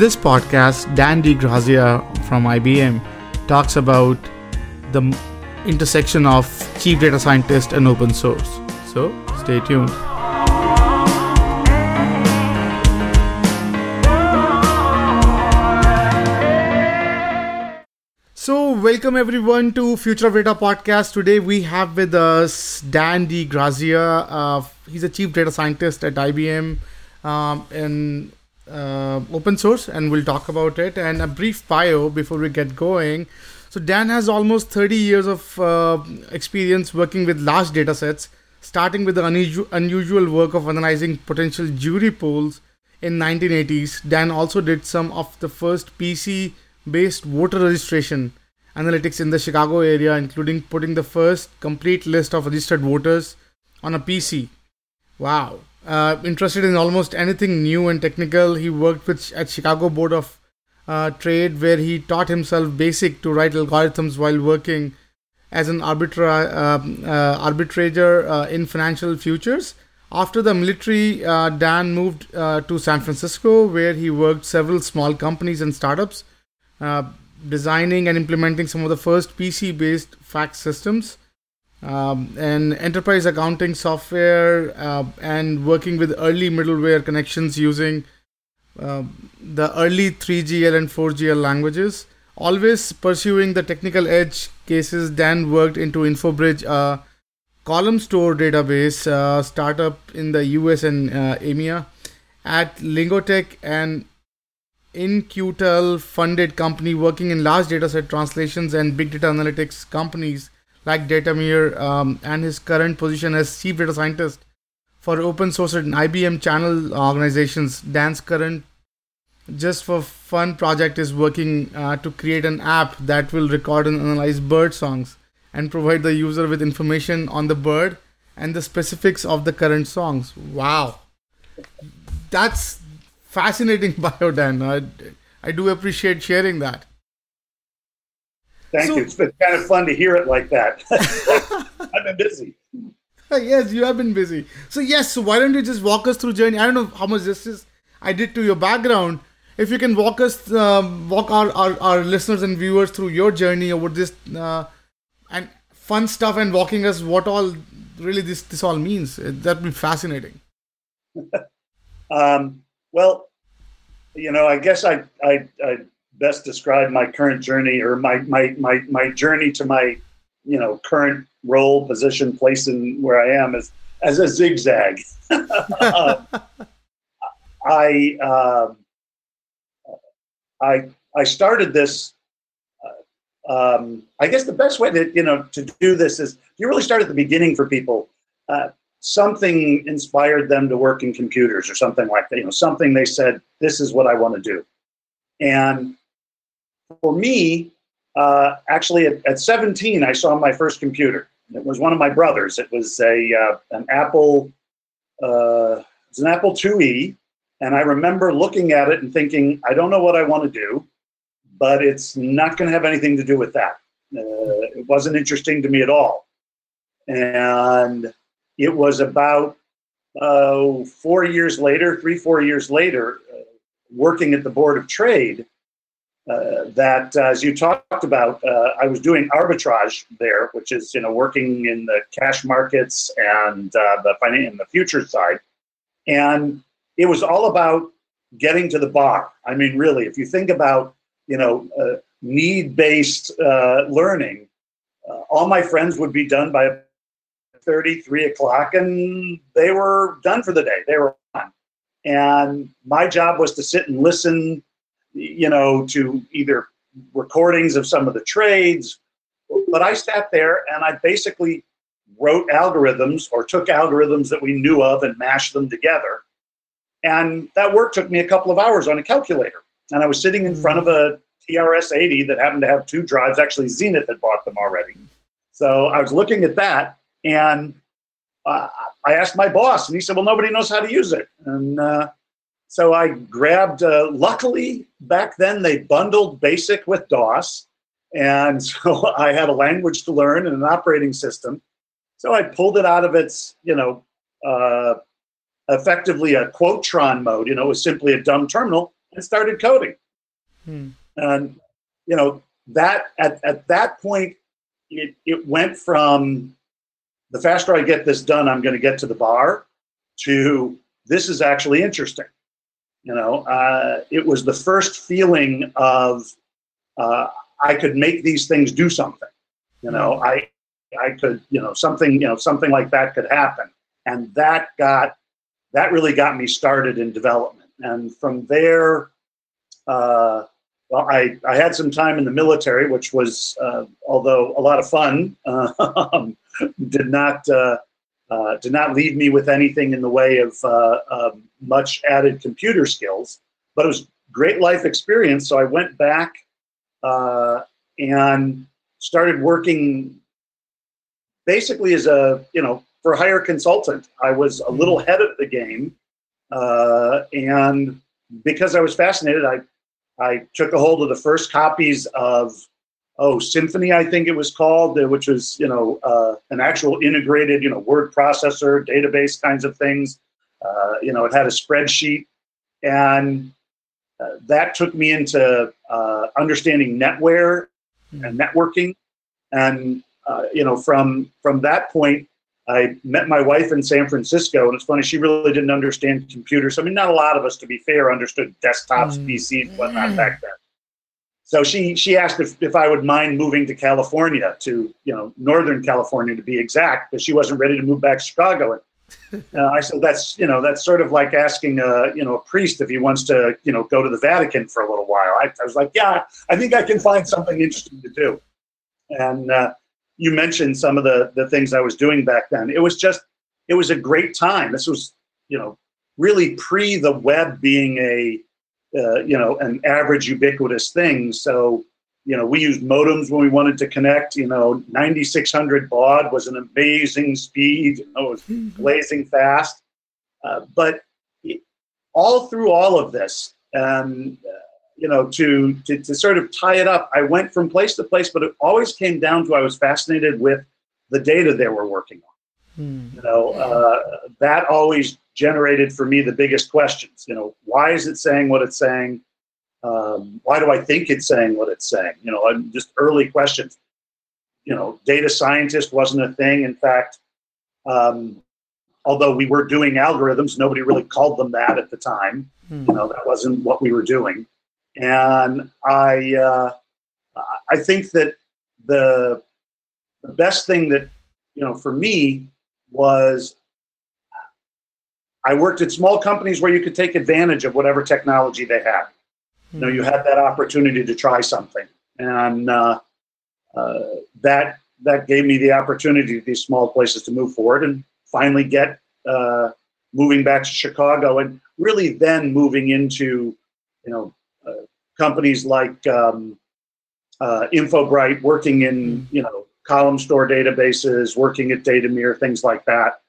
this podcast, Dan DeGrazia from IBM talks about the intersection of chief data scientist and open source. So stay tuned. So, welcome everyone to Future of Data podcast. Today we have with us Dan DeGrazia. Uh, he's a chief data scientist at IBM um, in uh, open source, and we'll talk about it. And a brief bio before we get going. So, Dan has almost 30 years of uh, experience working with large data sets, starting with the unusual, unusual work of analyzing potential jury pools in 1980s. Dan also did some of the first PC based voter registration analytics in the Chicago area, including putting the first complete list of registered voters on a PC. Wow. Uh, interested in almost anything new and technical, he worked with at Chicago Board of uh, Trade, where he taught himself basic to write algorithms while working as an arbitra- um, uh, arbitrator uh, in financial futures. After the military, uh, Dan moved uh, to San Francisco, where he worked several small companies and startups designing and implementing some of the first PC based fax systems um, and enterprise accounting software uh, and working with early middleware connections using uh, the early 3GL and 4GL languages. Always pursuing the technical edge cases, Dan worked into InfoBright, a column store database uh, startup in the US and uh, EMEA, at Lingotek and In-Q-Tel funded company working in large dataset translations and big data analytics companies like Datameer um, and his current position as chief data scientist for open source and IBM channel organizations. Dan's current just for fun project is working uh, to create an app that will record and analyze bird songs and provide the user with information on the bird and the specifics of the current songs. Wow. That's fascinating bio, Dan. I, I do appreciate sharing that. Thank so, you. It's been kind of fun to hear it like that. I've been busy. Yes, you have been busy. So yes, so why don't you just walk us through journey? I don't know how much justice I did to your background. If you can walk us, um, walk our, our, our listeners and viewers through your journey over this uh, and fun stuff, and walking us what all really this this all means. That'd be fascinating. um, well, you know, I guess I, I, I best describe my current journey or my, my, my, my journey to my, you know, current role, position, place in where I am as, as a zigzag. uh, I, uh, I, I started this. Uh, um, I guess the best way to you know to do this is you really start at the beginning for people. Uh, something inspired them to work in computers or something like that. You know, something they said, this is what I want to do. And for me, uh, actually at, at, 17, I saw my first computer. It was one of my brothers. It was a uh, an Apple, uh, it's an Apple IIe, and I remember looking at it and thinking, I don't know what I want to do, but it's not going to have anything to do with that. Uh, it wasn't interesting to me at all, and it was about uh, four years later, three, four years later, uh, working at the Board of Trade, that uh, as you talked about, uh, I was doing arbitrage there, which is you know working in the cash markets and uh, the finance and the future side, and it was all about getting to the bar. I mean, really, if you think about you know need based learning, all my friends would be done by 33 o'clock, and they were done for the day. They were on. And my job was to sit and listen, you know, to either recordings of some of the trades, but I sat there and I basically wrote algorithms or took algorithms that we knew of and mashed them together. And that work took me a couple of hours on a calculator. And I was sitting in front of a TRS 80 that happened to have two drives. Actually, Zenith had bought them already. So I was looking at that and uh, I asked my boss, and he said, "Well, nobody knows how to use it." And uh, so I grabbed. Uh, luckily, back then they bundled BASIC with DOS, and so I had a language to learn and an operating system. So I pulled it out of its, you know, uh, effectively a Quotron mode. You know, it was simply a dumb terminal, and started coding. Hmm. And you know that at, at that point, it, it went from the faster I get this done, I'm going to get to the bar, to this is actually interesting. You know, uh, it was the first feeling of uh, I could make these things do something. You know, I I could you know something you know something like that could happen, and that got that really got me started in development. And from there, uh, well, I, I had some time in the military, which was, uh, although a lot of fun, uh, did not uh, did not leave me with anything in the way of uh, much added computer skills. But it was great life experience. So I went back uh, and started working basically as a you know for hire consultant. I was a little ahead of the game, uh, and because I was fascinated, I I took a hold of the first copies of oh Symphony, I think it was called, uh, which was you know uh, an actual integrated you know word processor, database kinds of things. Uh, you know, it had a spreadsheet, and uh, that took me into uh, understanding netware and networking, and uh, you know from from that point. I met my wife in San Francisco, and it's funny, she really didn't understand computers. I mean, not a lot of us, to be fair, understood desktops, mm. PCs, whatnot back then so she she asked if, if I would mind moving to California to you know Northern California to be exact, because she wasn't ready to move back to Chicago. And uh, I said that's you know that's sort of like asking a you know a priest if he wants to you know go to the Vatican for a little while. I, I was like, yeah, I think I can find something interesting to do. And uh, you mentioned some of the the things I was doing back then. It was just it was a great time. This was you know really pre the web being a uh, you know, an average ubiquitous thing. So, you know, we used modems when we wanted to connect. You know, 9600 baud was an amazing speed. You know, it was mm-hmm. blazing fast. Uh, but all through all of this, um, you know, to, to, to sort of tie it up, I went from place to place, but it always came down to I was fascinated with the data they were working on. Mm. You know, uh, that always generated for me the biggest questions. You know, why is it saying what it's saying? Um, why do I think it's saying what it's saying? You know, I'm just early questions. You know, data scientist wasn't a thing. In fact, um, although we were doing algorithms, nobody really called them that at the time. Hmm. You know, that wasn't what we were doing. And I, uh, I think that the the best thing that you know for me was I worked at small companies where you could take advantage of whatever technology they had. Mm-hmm. You know, you had that opportunity to try something, and uh, uh, that that gave me the opportunity to these small places to move forward and finally get uh, moving back to Chicago, and really then moving into you know uh, companies like um, uh, InfoBright, working in you know column store databases, working at Datameer, things like that,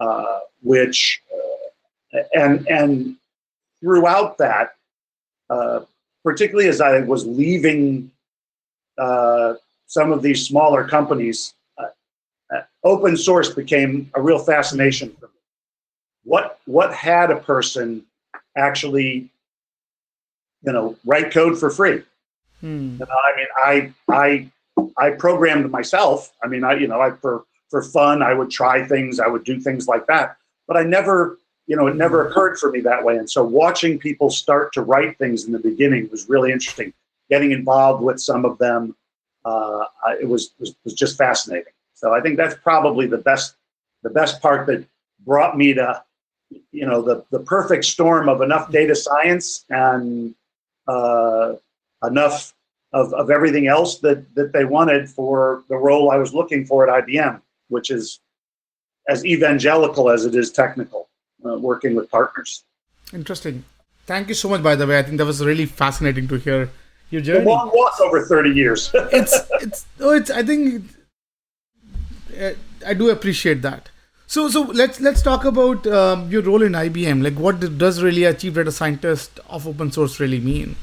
uh, which and and throughout that, uh, particularly as I was leaving uh, some of these smaller companies, uh, uh, open source became a real fascination for me. What what had a person actually, you know, write code for free? Hmm. I mean, I I I programmed myself. I mean, I you know, I for for fun, I would try things, I would do things like that, but I never you know, it never occurred for me that way. And so watching people start to write things in the beginning was really interesting. Getting involved with some of them, uh, it was, was, was just fascinating. So I think that's probably the best the best part that brought me to, you know, the the perfect storm of enough data science and uh, enough of, of everything else that that they wanted for the role I was looking for at IBM, which is as evangelical as it is technical uh, working with partners. Interesting. Thank you so much. By the way, I think that was really fascinating to hear your journey. A long walk over thirty years. it's it's oh it's I think uh, I do appreciate that. So so let's let's talk about um, your role in IBM. Like, what does really a chief data scientist of open source really mean?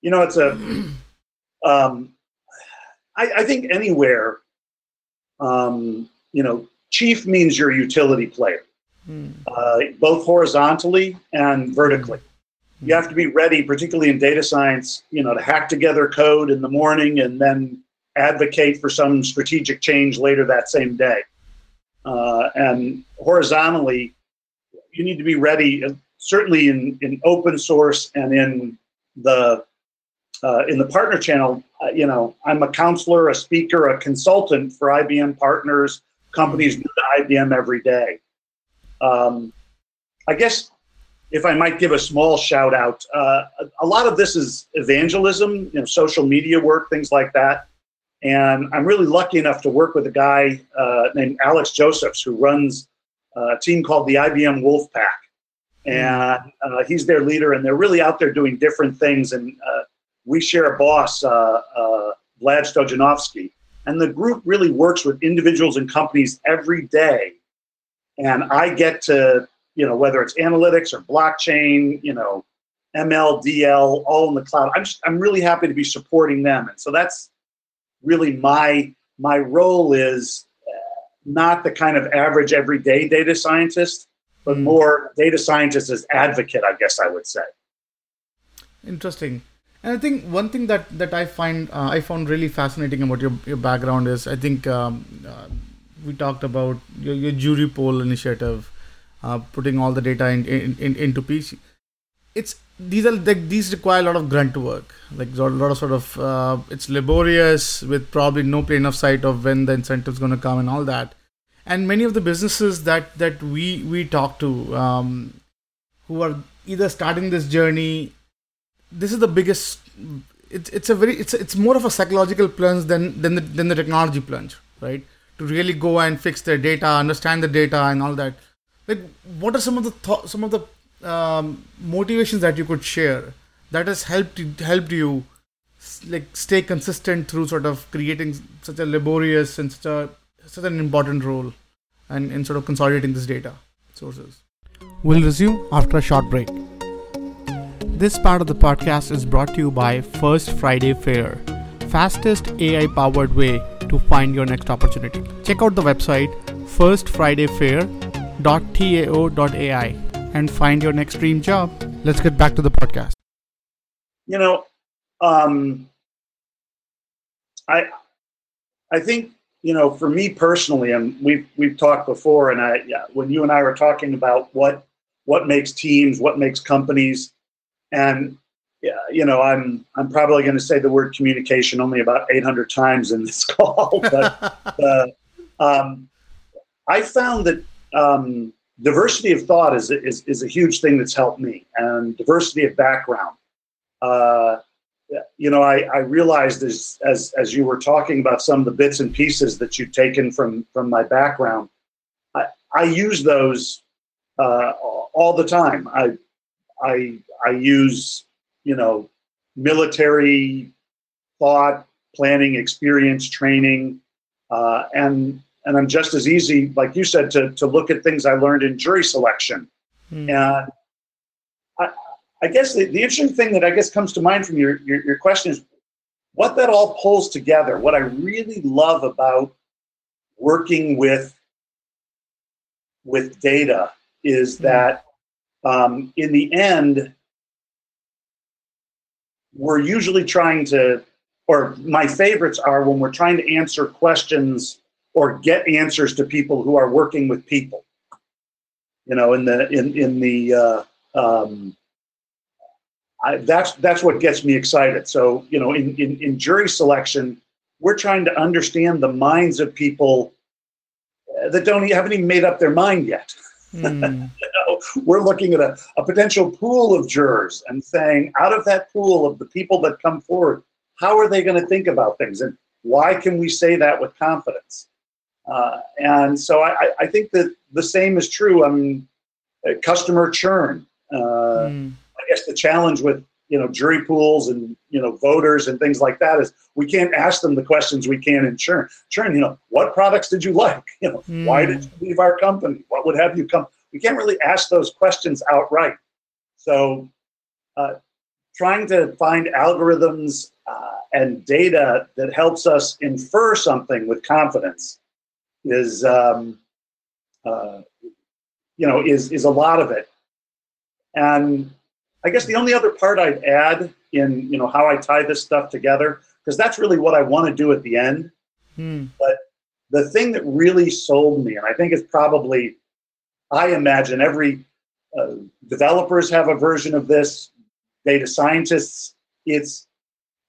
You know, it's a. Um, I, I think anywhere, um, you know, chief means your utility player uh, both horizontally and vertically. you have to be ready, particularly in data science, you know, to hack together code in the morning and then advocate for some strategic change later that same day. Uh, and horizontally, you need to be ready, uh, certainly in, in open source and in the uh, in the partner channel. Uh, you know, I'm a counselor, a speaker, a consultant for IBM partners, companies new to IBM every day. Um, I guess if I might give a small shout out, uh, a lot of this is evangelism, you know, social media work, things like that. And I'm really lucky enough to work with a guy uh, named Alex Josephs who runs uh, a team called the IBM Wolf Pack. And uh, he's their leader, and they're really out there doing different things. And uh, we share a boss, uh, Vlad Stojanovsky. And the group really works with individuals and companies every day. And I get to you know, whether it's analytics or blockchain, you know, ML, DL, all in the cloud. I'm just, I'm really happy to be supporting them, and so that's really my my role is uh, not the kind of average everyday data scientist, but hmm. more data scientist as advocate, I guess I would say. Interesting. And I think one thing that that I find uh, I found really fascinating about your your background is I think um, uh, we talked about your, your jury poll initiative uh, putting all the data in, in, in, into PC. It's these are like these require a lot of grunt work, like a lot of sort of uh, it's laborious with probably no plane of sight of when the incentive's going to come and all that. And many of the businesses that that we we talk to, um, who are either starting this journey, this is the biggest. It's it's a very it's it's more of a psychological plunge than than the than the technology plunge, right? To really go and fix their data, understand the data, and all that like what are some of the th- some of the um, motivations that you could share that has helped helped you like stay consistent through sort of creating such a laborious and such a such an important role and in sort of consolidating this data sources we'll resume after a short break this part of the podcast is brought to you by first friday fair fastest ai powered way to find your next opportunity check out the website first friday fair tao.ai and find your next dream job. Let's get back to the podcast. You know, um, I I think you know for me personally, and we've we've talked before, and I yeah, when you and I were talking about what what makes teams, what makes companies, and yeah, you know, I'm I'm probably going to say the word communication only about 800 times in this call, but uh, um, I found that um, diversity of thought is, is, is a huge thing that's helped me, and diversity of background. Uh, you know, I, I realized as, as as you were talking about some of the bits and pieces that you've taken from from my background, I, I use those uh, all the time. I I I use you know military thought, planning, experience, training, uh, and and I'm just as easy, like you said, to, to look at things I learned in jury selection. Mm. And I, I guess the, the interesting thing that I guess comes to mind from your, your, your question is what that all pulls together. What I really love about working with with data is mm. that um, in the end, we're usually trying to, or my favorites are when we're trying to answer questions or get answers to people who are working with people. You know, in the in in the uh, um, I, that's that's what gets me excited. So you know, in, in in jury selection, we're trying to understand the minds of people that don't haven't even made up their mind yet. Mm. we're looking at a, a potential pool of jurors and saying, out of that pool of the people that come forward, how are they going to think about things, and why can we say that with confidence? Uh, and so I, I, think that the same is true. I mean, uh, customer churn. Uh, mm. I guess the challenge with you know jury pools and you know voters and things like that is we can't ask them the questions we can in churn. Churn, you know, what products did you like? You know, mm. why did you leave our company? What would have you come? We can't really ask those questions outright. So, uh, trying to find algorithms uh, and data that helps us infer something with confidence is um, uh, you know is is a lot of it, and I guess the only other part I'd add in you know how I tie this stuff together because that's really what I want to do at the end. Hmm. But the thing that really sold me, and I think is probably, I imagine every uh, developers have a version of this, data scientists. It's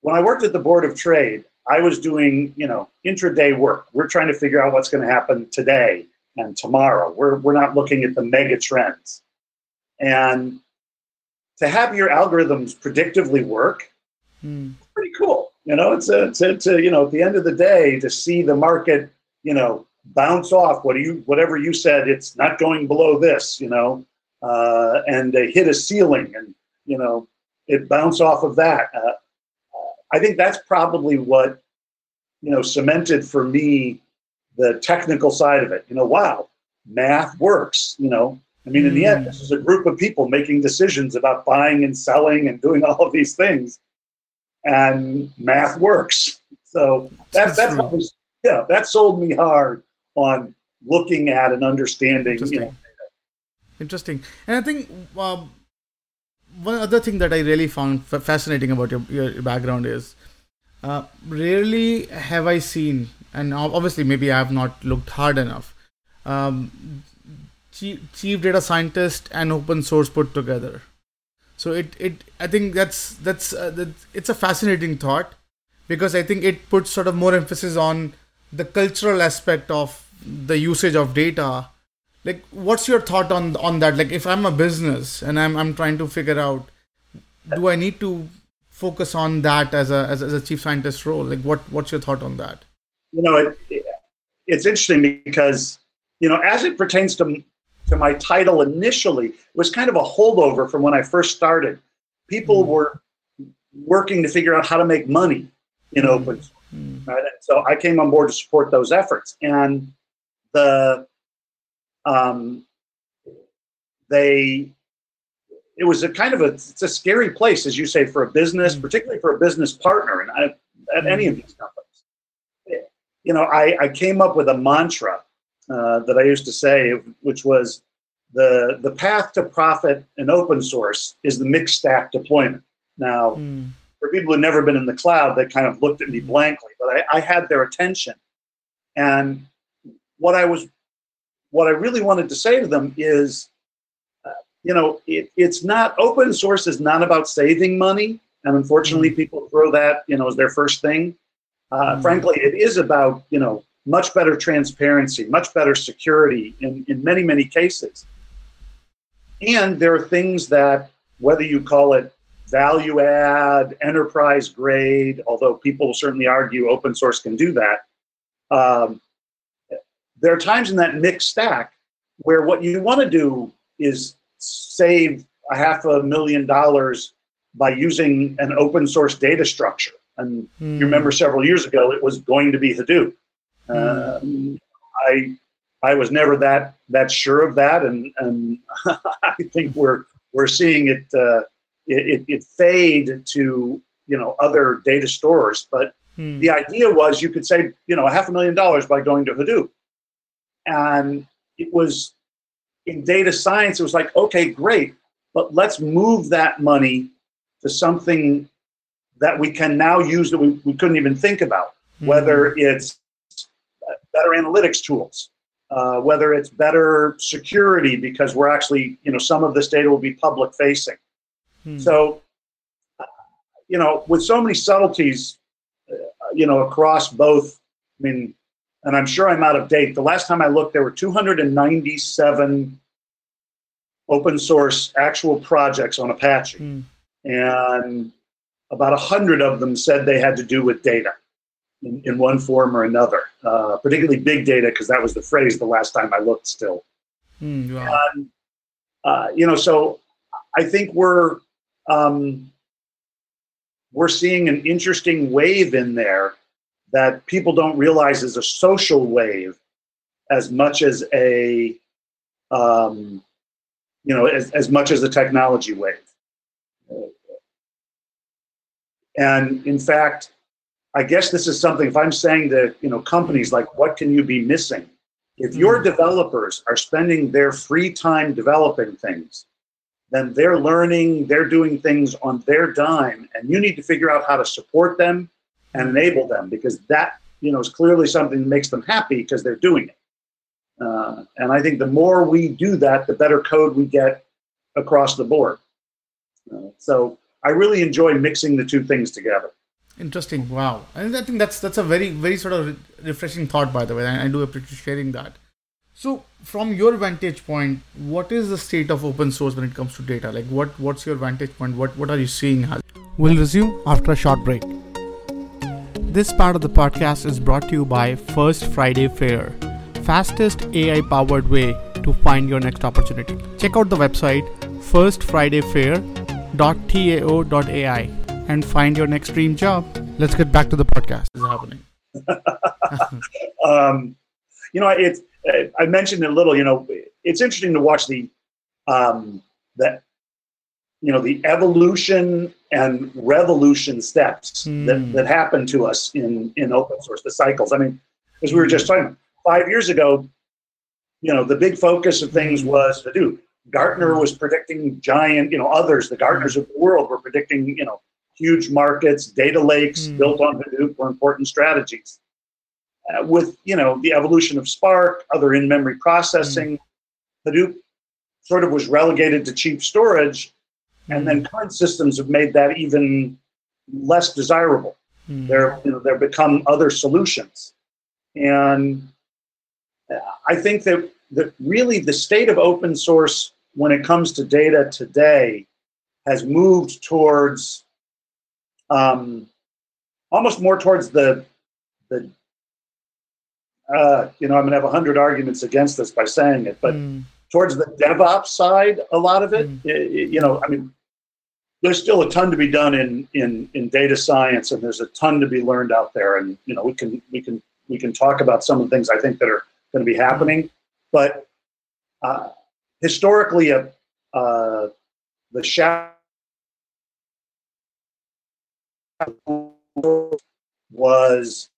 when I worked at the Board of Trade, I was doing you know intraday work. We're trying to figure out what's going to happen today and tomorrow. We're we're not looking at the mega trends, and to have your algorithms predictively work, Hmm. pretty cool. You know, it's a, it's a, a, you know, at the end of the day, to see the market, you know, bounce off what do you, whatever you said, it's not going below this, you know, uh, and they hit a ceiling and, you know, it bounce off of that. Uh, I think that's probably what, you know, cemented for me the technical side of it. You know, wow, math works, you know. I mean, in the end, this is a group of people making decisions about buying and selling and doing all of these things and math works. So that, That's that's true. what was, yeah, that sold me hard on looking at and understanding. You know, Interesting. And I think um, one other thing that I really found fascinating about your, your background is uh, rarely have I seen, and obviously maybe I have not looked hard enough, um, chief, chief data scientist and open source put together. So it, it I think that's that's uh, that, it's a fascinating thought because I think it puts sort of more emphasis on the cultural aspect of the usage of data like what's your thought on on that like if i'm a business and i'm i'm trying to figure out do i need to focus on that as a as, as a chief scientist role like what what's your thought on that you know, it, it's interesting because, you know, as it pertains to, to my title initially, it was kind of a holdover from when I first started. People Mhm. were working to figure out how to make money in open source. Right? So I came on board to support those efforts, and the um, they it was a kind of a it's a scary place, as you say, for a business, Mm. particularly for a business partner, and I, at any of these companies. You know, I, I came up with a mantra uh, that I used to say, which was the the path to profit in open source is the mixed stack deployment. Now, Hmm. for people who've never been in the cloud, they kind of looked at me blankly, but I, I had their attention. And what I was, what I really wanted to say to them is, uh, you know, it, it's not open source is not about saving money, and unfortunately, people throw that, you know, as their first thing. Uh, Mm. Frankly, it is about, you know, much better transparency, much better security in, in many, many cases. And there are things that, whether you call it value add, enterprise grade, although people certainly argue open source can do that. Um, there are times in that mixed stack where what you want to do is save a half a million dollars by using an open source data structure. And Hmm. you remember several years ago, it was going to be Hadoop. Um, I I was never that that sure of that, and and I think we're we're seeing it, uh, it, it fade to you know other data stores. But Hmm. the idea was you could save you know a half a million dollars by going to Hadoop, and it was in data science. It was like okay, great, but let's move that money to something that we can now use that we, we couldn't even think about Hmm. whether it's better analytics tools, uh, whether it's better security because we're actually, you know, some of this data will be public facing. Hmm. So, uh, you know, with so many subtleties, uh, you know, across both, I mean, and I'm sure I'm out of date. The last time I looked, there were 297 open source actual projects on Apache Hmm. and about a hundred of them said they had to do with data in, in one form or another, uh, particularly big data, because that was the phrase the last time I looked still. Hmm. Wow. And, uh, you know, so I think we're um, we're seeing an interesting wave in there that people don't realize is a social wave as much as a um, you know as, as much as a technology wave. And in fact, I guess this is something. If I'm saying to you know companies like, what can you be missing? If your Mm. developers are spending their free time developing things, then they're learning, they're doing things on their dime, and you need to figure out how to support them and enable them because that you know is clearly something that makes them happy because they're doing it. Uh, and I think the more we do that, the better code we get across the board. Uh, so I really enjoy mixing the two things together. Interesting. Wow. And I think that's that's a very very sort of refreshing thought, by the way. I, I do appreciate sharing that. So, from your vantage point, what is the state of open source when it comes to data? Like, what what's your vantage point? What what are you seeing? We'll resume after a short break. This part of the podcast is brought to you by First Friday Fair, fastest AI powered way to find your next opportunity. Check out the website firstfridayfair.tao.ai and find your next dream job. Let's get back to the podcast. This is happening. um, you know, it's I mentioned it a little. You know, it's interesting to watch the um, that you know the evolution and revolution steps mm. that, that happen to us in in open source the cycles i mean as we were just talking five years ago you know the big focus of things was hadoop gartner was predicting giant you know others the gartners of the world were predicting you know huge markets data lakes mm. built on hadoop were important strategies uh, with you know the evolution of spark other in-memory processing mm. hadoop sort of was relegated to cheap storage and then current systems have made that even less desirable. Mm. They're you know they're become other solutions, and I think that that really the state of open source when it comes to data today has moved towards um, almost more towards the the uh, you know I'm gonna have a hundred arguments against this by saying it, but mm. towards the DevOps side, a lot of it, mm. it, you know, I mean, there's still a ton to be done in, in in data science, and there's a ton to be learned out there. And you know, we can we can we can talk about some of the things I think that are going to be happening. But uh, historically, uh, uh, the shadow was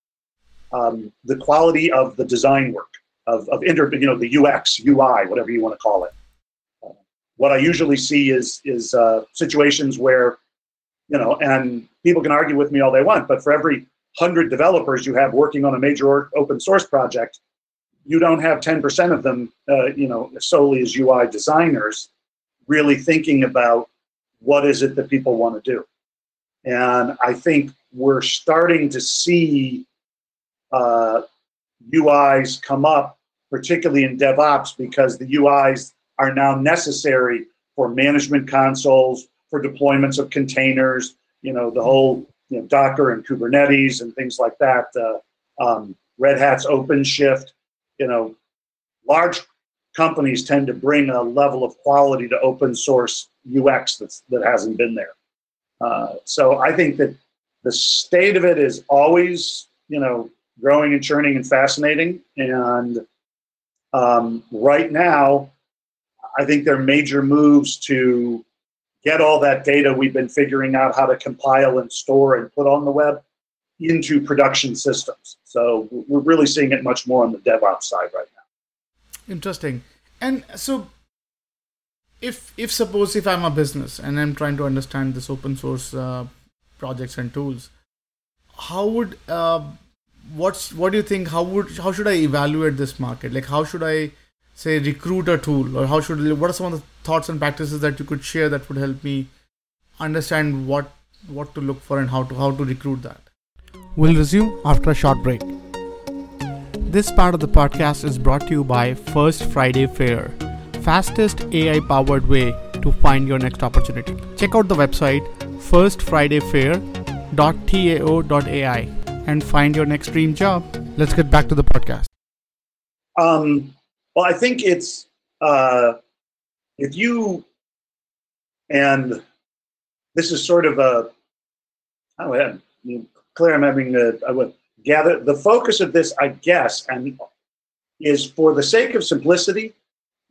um, the quality of the design work of, of inter, you know, the UX, UI, whatever you want to call it what I usually see is is uh, situations where, you know, and people can argue with me all they want, but for every hundred developers you have working on a major open source project, you don't have ten percent of them, uh, you know, solely as UI designers, really thinking about what is it that people want to do, and I think we're starting to see uh, UIs come up, particularly in DevOps, because the UIs are now necessary for management consoles, for deployments of containers, you know, the whole you know, Docker and Kubernetes and things like that. Uh, um, Red Hat's OpenShift, you know, large companies tend to bring a level of quality to open source UX that's, that hasn't been there. Uh, so I think that the state of it is always, you know, growing and churning and fascinating. And um, right now, I think they're major moves to get all that data we've been figuring out how to compile and store and put on the web into production systems. So we're really seeing it much more on the DevOps side right now. Interesting. And so if if suppose if I'm a business and I'm trying to understand this open source uh, projects and tools, how would uh, what's what do you think? How would how should I evaluate this market? Like how should I say recruit a tool or how should what are some of the thoughts and practices that you could share that would help me understand what what to look for and how to how to recruit that? We'll resume after a short break. This part of the podcast is brought to you by first friday fair fastest ai powered way to find your next opportunity. Check out the website firstfridayfair.tao.ai and find your next dream job. Let's get back to the podcast. Um well, I think it's uh, if you and this is sort of a I don't know, Claire, I'm having a, I would gather the focus of this, I guess, and is for the sake of simplicity,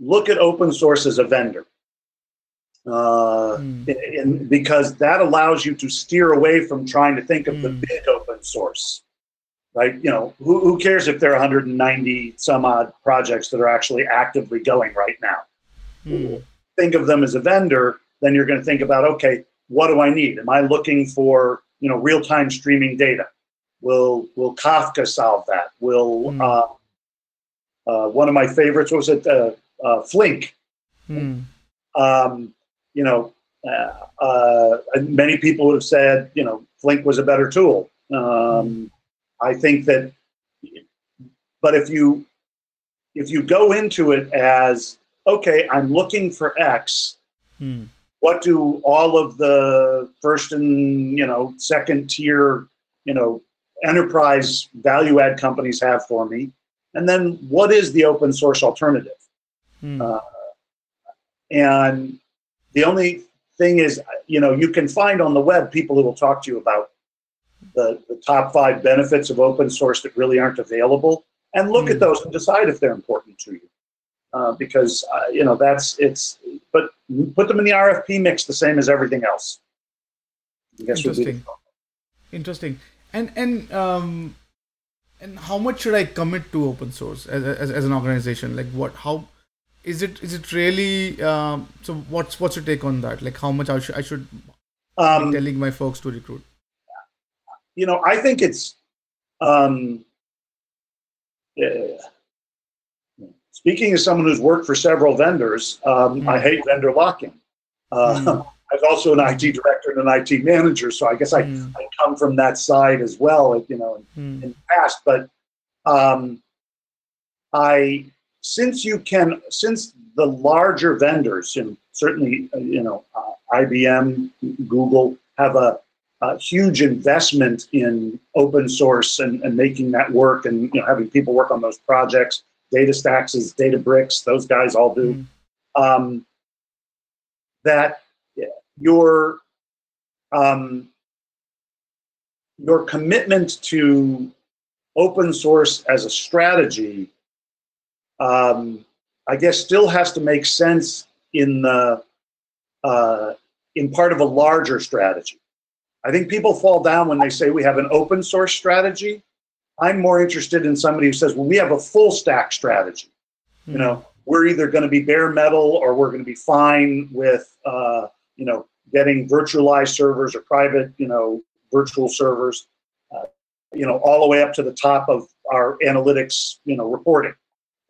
look at open source as a vendor. Uh, mm. in, in, because that allows you to steer away from trying to think of mm. the hmm. big open source right? You know, who, who cares if there are 190 some odd projects that are actually actively going right now? Mm. think of them as a vendor, then you're going to think about okay, what do I need? Am I looking for you know real time streaming data? Will Will Kafka solve that? Will Hmm. uh, uh, one of my favorites was it uh, uh, Flink? Hmm. Um, you know, uh, uh, many people would have said you know Flink was a better tool. Um, I think that, but if you if you go into it as okay, I'm looking for X. Hmm. What do all of the first and you know second tier you know enterprise value add companies have for me? And then what is the open source alternative? Hmm. Uh, and the only thing is, you know, you can find on the web people who will talk to you about the, the top five benefits of open source that really aren't available, and look at Hmm. those and decide if they're important to you. Uh, because uh, you know that's it's, but put them in the RFP mix the same as everything else. I guess would be the- Interesting. Interesting. And and um, and how much should I commit to open source as, as, as an organization? Like what? How is it? Is it really? Um, so what's what's your take on that? Like how much I should I should be Um, telling my folks to recruit? You know, I think it's. Um, uh, speaking as someone who's worked for several vendors, um, I Mm. hate vendor locking. Uh, Mm. I was also an IT director and an IT manager, so I guess I, Mm. I come from that side as well. You know, Hmm. in the past, but um, I since you can since the larger vendors and certainly uh, you know uh, IBM, Google have a, a huge investment in open source and, and making that work and you know having people work on those projects. DataStax is DataBricks; those guys all do. Hmm. Um, that your um, your commitment to open source as a strategy, um, I guess, still has to make sense in the uh, in part of a larger strategy. I think people fall down when they say we have an open source strategy. I'm more interested in somebody who says, well, we have a full stack strategy. You know, we're either going to be bare metal or we're going to be fine with, uh, you know, getting virtualized servers or private, you know, virtual servers, uh, you know, all the way up to the top of our analytics, you know, reporting.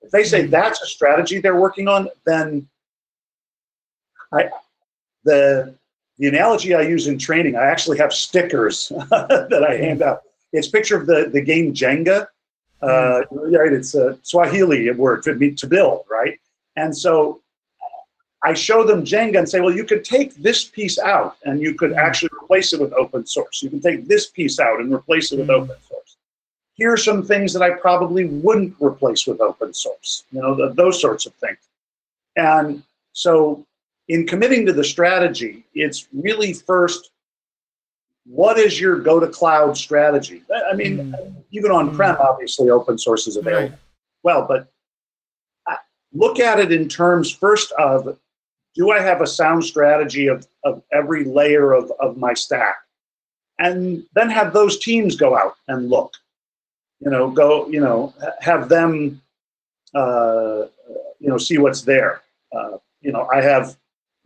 If they say Mhm. that's a strategy they're working on, then I, the the analogy I use in training, I actually have stickers that I hand out. It's a picture of the the game Jenga. Uh, right, it's a Swahili word to mean to build, right? And so I show them Jenga and say, well, you could take this piece out and you could actually replace it with open source. You can take this piece out and replace it with Mm. open source. Here are some things that I probably wouldn't replace with open source, you know, th those sorts of things. And so in committing to the strategy, it's really first, what is your go to cloud strategy? I mean, even on prem, obviously, open source is available Right. well, but look at it in terms first of do I have a sound strategy of, of every layer of, of my stack? And then have those teams go out and look. You know, go, you know, have them, uh, you know, see what's there. Uh, you know, I have,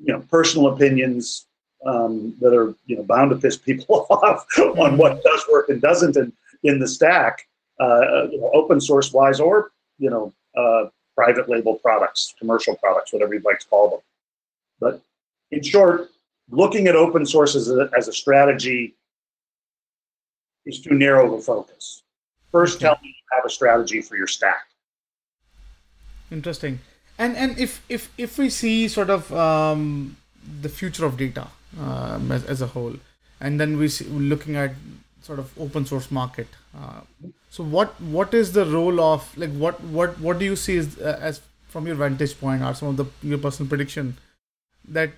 you know, personal opinions um, that are, you know, bound to piss people off on what does work and doesn't in, in the stack uh, you know, open source wise or you know uh, private label products, commercial products, whatever you'd like to call them. But in short, looking at open source as a, as a strategy is too narrow of a focus. First, tell me you have a strategy for your stack. Interesting. And and if if if we see sort of um, the future of data um, as, as a whole, and then we see looking at sort of open source market. Uh, so what what is the role of like what what what do you see as, uh, as from your vantage point or some of the your personal prediction that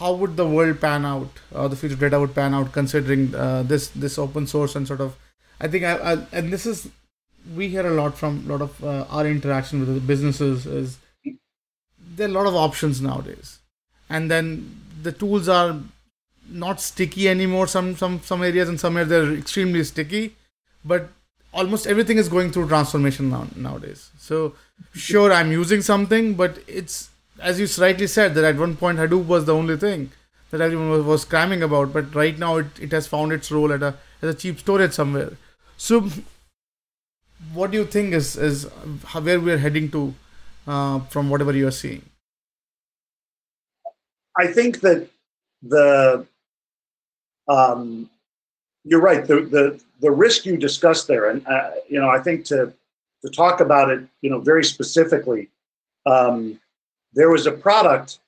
how would the world pan out or the future data would pan out considering uh, this this open source and sort of I think I, I and this is we hear a lot from a lot of uh, our interaction with the businesses is there are a lot of options nowadays. And then the tools are not sticky anymore. Some some some areas and some areas they're extremely sticky but almost everything is going through transformation now nowadays. So sure i'm using something but it's as you rightly said, that at one point Hadoop was the only thing that everyone was, was cramming about, but right now it, it has found its role at a as a cheap storage somewhere. So, what do you think is is where we are heading to uh, from whatever you are seeing? I think that the um, you're right. The, the the risk you discussed there, and uh, you know, I think to to talk about it, you know, very specifically, um, there was a product.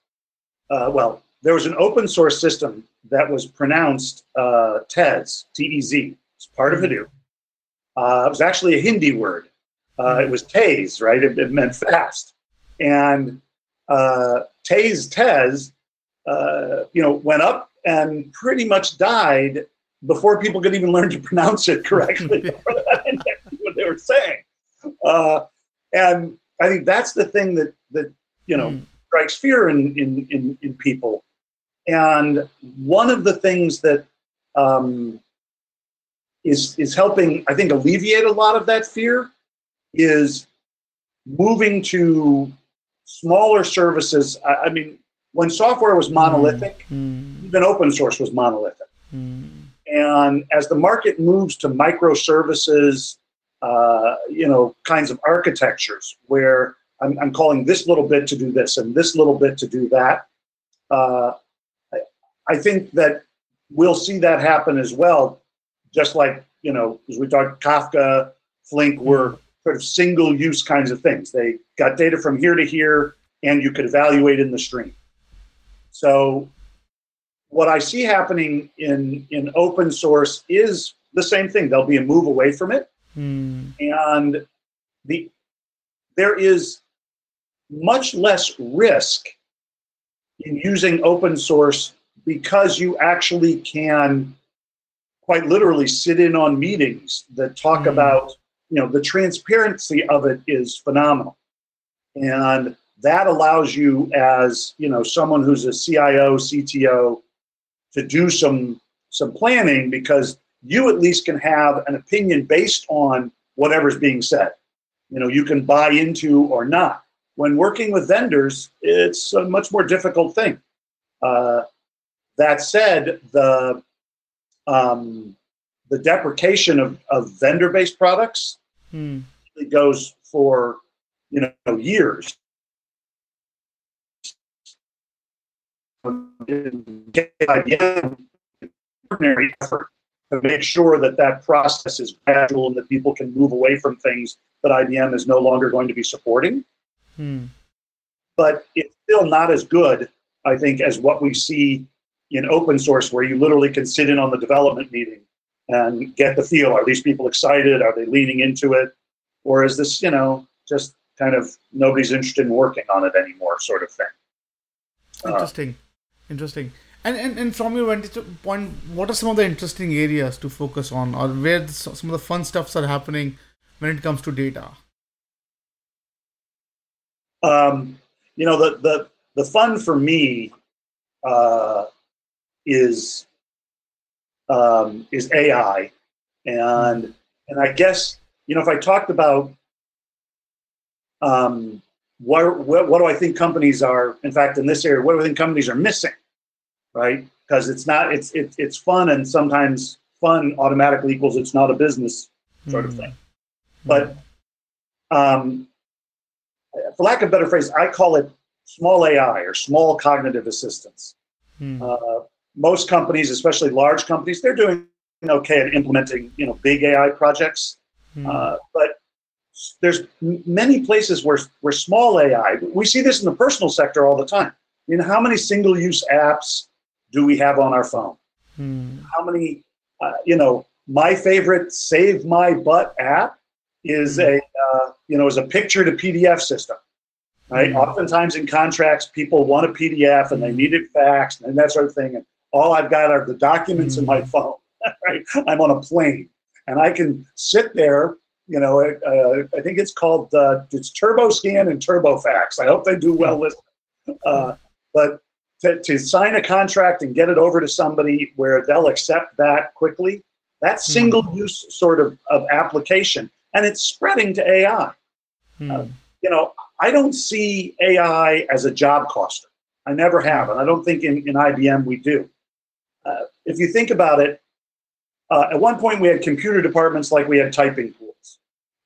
Uh, well, there was an open source system that was pronounced uh, TEZ, T-E-Z. It's part of Hadoop. Uh, it was actually a Hindi word. Uh, it was Tez, right? It, it, meant fast. And uh, Tez, Tez, uh, you know, went up and pretty much died before people could even learn to pronounce it correctly. what they were saying. Uh, and I think that's the thing that that you know mm. strikes fear in, in in in people. And one of the things that um, is is helping, I think, alleviate a lot of that fear is moving to smaller services. I, I mean, when software was monolithic, mm. even open source was monolithic. Mm. And as the market moves to microservices, uh, you know, kinds of architectures where I'm, I'm, calling this little bit to do this and this little bit to do that, uh, I, I think that we'll see that happen as well. Just like you know, as we talked, Kafka, Flink were sort of single-use kinds of things. They got data from here to here, and you could evaluate in the stream. So what I see happening in in open source is the same thing. There'll be a move away from it, mm. and the there is much less risk in using open source because you actually can quite literally sit in on meetings that talk mm. about you know the transparency of it is phenomenal and that allows you as you know someone who's a cio cto to do some some planning because you at least can have an opinion based on whatever's being said. You know, you can buy into or not. When working with vendors, it's a much more difficult thing. Uh, that said, the um, the deprecation of, of vendor-based products hmm. goes for you know years IBM extraordinary effort to make sure that that process is gradual and that people can move away from things that IBM is no longer going to be supporting. Hmm. But it's still not as good, I think, as what we see in open source, where you literally can sit in on the development meeting and get the feel. Are these people excited? Are they leaning into it? Or is this, you know, just kind of nobody's interested in working on it anymore, sort of thing? Interesting. Uh, Interesting. And, and and from your point, what are some of the interesting areas to focus on, or where some of the fun stuffs are happening when it comes to data? Um, you know, the the the fun for me uh, is um, is AI, and and I guess you know if I talked about um, what, what, what do I think companies are, in fact, in this area, what do I think companies are missing, right? Because it's not, it's, it, it's fun and sometimes fun automatically equals it's not a business sort of hmm. thing. But um, for lack of a better phrase, I call it small AI or small cognitive assistance. Hmm. Uh, most companies, especially large companies, they're doing okay at implementing you know big AI projects, hmm. uh, but there's many places where, where small AI, we see this in the personal sector all the time. I mean, how many single use apps do we have on our phone? Hmm. How many, uh, you know, my favorite Save My Butt app is hmm. a, uh, you know, is a picture to PDF system. Right. Hmm. Oftentimes in contracts, people want a PDF and they hmm. need it faxed and that sort of thing. And all I've got are the documents in my hmm. phone. right. I'm on a plane and I can sit there you know, uh, I think it's called uh, it's TurboScan and TurboFax. I hope they do well with. Uh, but to, to sign a contract and get it over to somebody where they'll accept that quickly, that hmm. single use sort of, of application, and it's spreading to AI. Hmm. Uh, you know, I don't see AI as a job coster. I never have, and I don't think in, in IBM we do. Uh, if you think about it, uh, at one point we had computer departments like we had typing pools.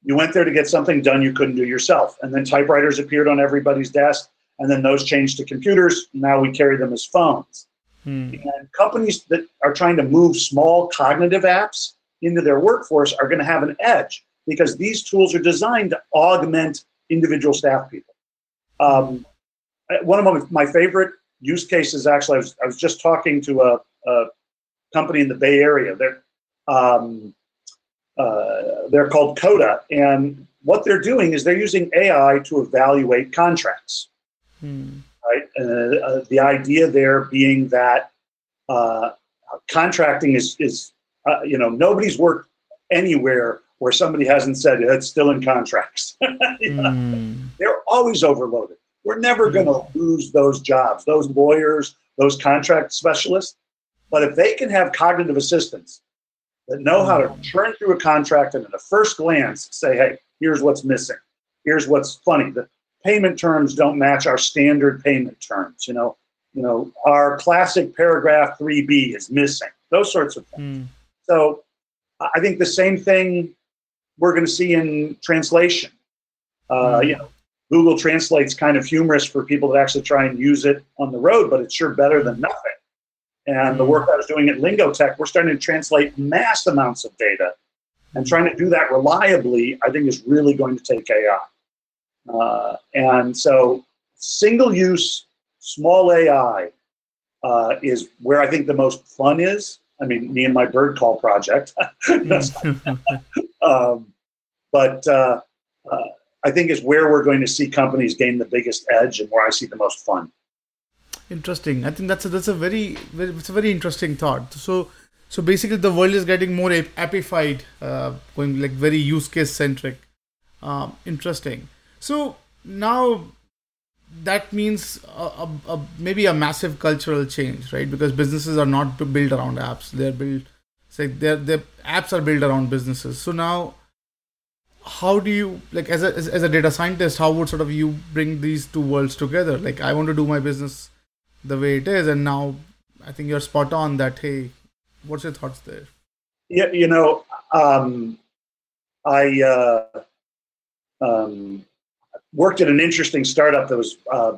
You went there to get something done you couldn't do yourself, and then typewriters appeared on everybody's desk, and then those changed to computers. Now we carry them as phones. Hmm. And companies that are trying to move small cognitive apps into their workforce are going to have an edge because these tools are designed to augment individual staff people. Um, one of my favorite use cases, actually, I was, I was just talking to a, a company in the Bay Area. They're, um, uh, they're called Coda, and what they're doing is they're using AI to evaluate contracts. Hmm. Right, uh, the idea there being that uh, contracting is is uh, you know nobody's worked anywhere where somebody hasn't said it's still in contracts. mm. They're always overloaded. We're never mm. going to lose those jobs, those lawyers, those contract specialists. But if they can have cognitive assistants that know how to turn through a contract and at a first glance say, hey, here's what's missing. Here's what's funny. The payment terms don't match our standard payment terms. You know, you know, our classic paragraph 3B is missing. Those sorts of things. Mm. So I think the same thing we're going to see in translation. Uh, mm-hmm. you know, Google Translate's kind of humorous for people that actually try and use it on the road, but it's sure better than nothing. And the work I was doing at Lingotek, we're starting to translate mass amounts of data. And trying to do that reliably, I think, is really going to take AI. Uh, and so, single use, small AI uh, is where I think the most fun is. I mean, me and my bird call project. um, but uh, uh, I think is where we're going to see companies gain the biggest edge and where I see the most fun. Interesting. I think that's a, that's a very, very it's a very interesting thought. So so basically the world is getting more appified, uh, going like very use case centric. Um, interesting. So now that means a, a, a, maybe a massive cultural change, right? Because businesses are not built around apps; they're built, say, their their apps are built around businesses. So now, how do you like as a as, as a data scientist? How would sort of you bring these two worlds together? Like, I want to do my business the way it is, and now I think you're spot on that. Hey, what's your thoughts there? Yeah, you know, um, I. Uh, um, worked at an interesting startup that was uh,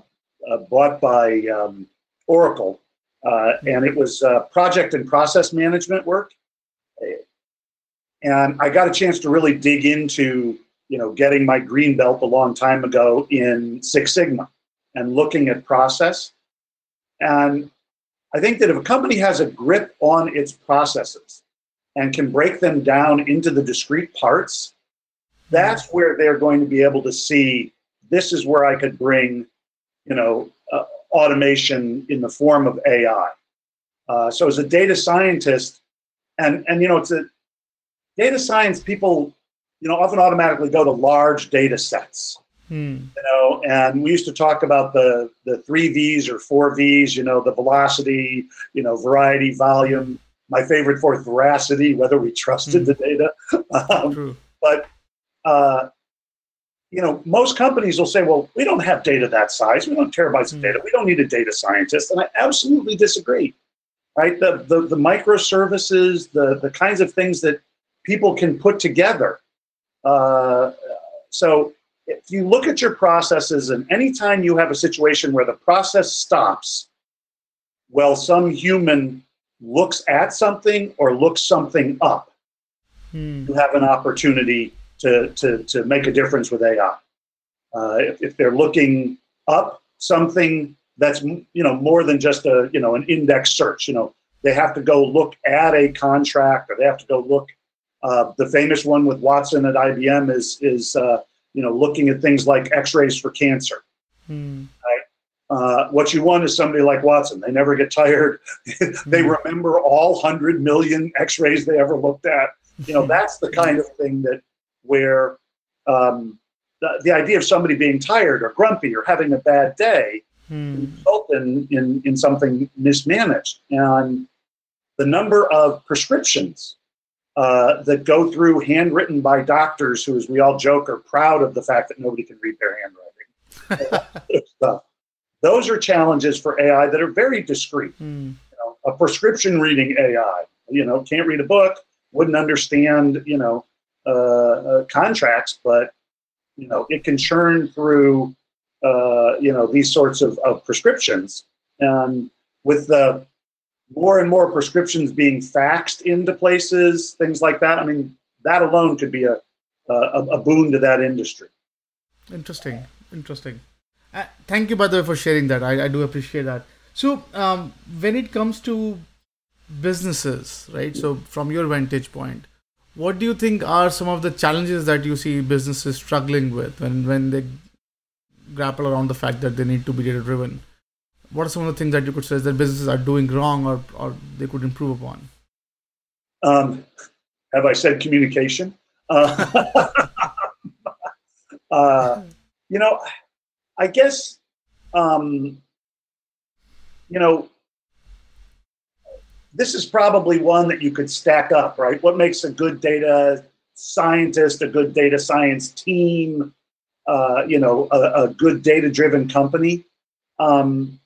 uh, bought by um, Oracle, uh, and it was uh, project and process management work. And I got a chance to really dig into, you know, getting my green belt a long time ago in Six Sigma and looking at process. And I think that if a company has a grip on its processes and can break them down into the discrete parts, that's where they're going to be able to see this is where I could bring, you know, uh, automation in the form of AI. Uh, so as a data scientist, and and you know, it's a data science people, you know, often automatically go to large data sets. Hmm. You know, and we used to talk about the the three V's or four V's. You know, the velocity, you know, variety, volume. My favorite fourth, veracity, whether we trusted hmm. the data. Um, but uh, you know, most companies will say, well, we don't have data that size. We don't have terabytes of hmm. data. We don't need a data scientist. And I absolutely disagree. Right? The, the, the microservices, the, the kinds of things that people can put together. Uh, so if you look at your processes, and anytime you have a situation where the process stops, well, some human looks at something or looks something up, hmm. you have an opportunity to, to, to make a difference with AI. Uh, if, if they're looking up something that's you know more than just a you know an index search, you know they have to go look at a contract or they have to go look. Uh, the famous one with Watson at IBM is is uh, you know looking at things like X-rays for cancer. Hmm. Right? Uh, what you want is somebody like Watson. They never get tired. they hmm. remember all hundred million X-rays they ever looked at. You know that's the kind of thing that where um, the, the idea of somebody being tired or grumpy or having a bad day hmm. result in, in, in something mismanaged. And the number of prescriptions uh, that go through handwritten by doctors who, as we all joke, are proud of the fact that nobody can read their handwriting. Those are challenges for AI that are very discrete. Mm. You know, a prescription reading AI, you know, can't read a book, wouldn't understand, you know, uh, uh, contracts, but you know, it can churn through, uh, you know, these sorts of, of prescriptions. And with the more and more prescriptions being faxed into places, things like that, I mean, that alone could be a, a, a boon to that industry. Interesting. Interesting. Uh, thank you, by the way, for sharing that. I, I do appreciate that. So, um, when it comes to businesses, right? So, from your vantage point, what do you think are some of the challenges that you see businesses struggling with when, when they grapple around the fact that they need to be data driven? What are some of the things that you could say that businesses are doing wrong or, or they could improve upon? Um, have I said communication? Uh, uh, you know, I guess, um, you know, this is probably one that you could stack up, right? What makes a good data scientist, a good data science team, uh, you know, a, a good data driven company? Um,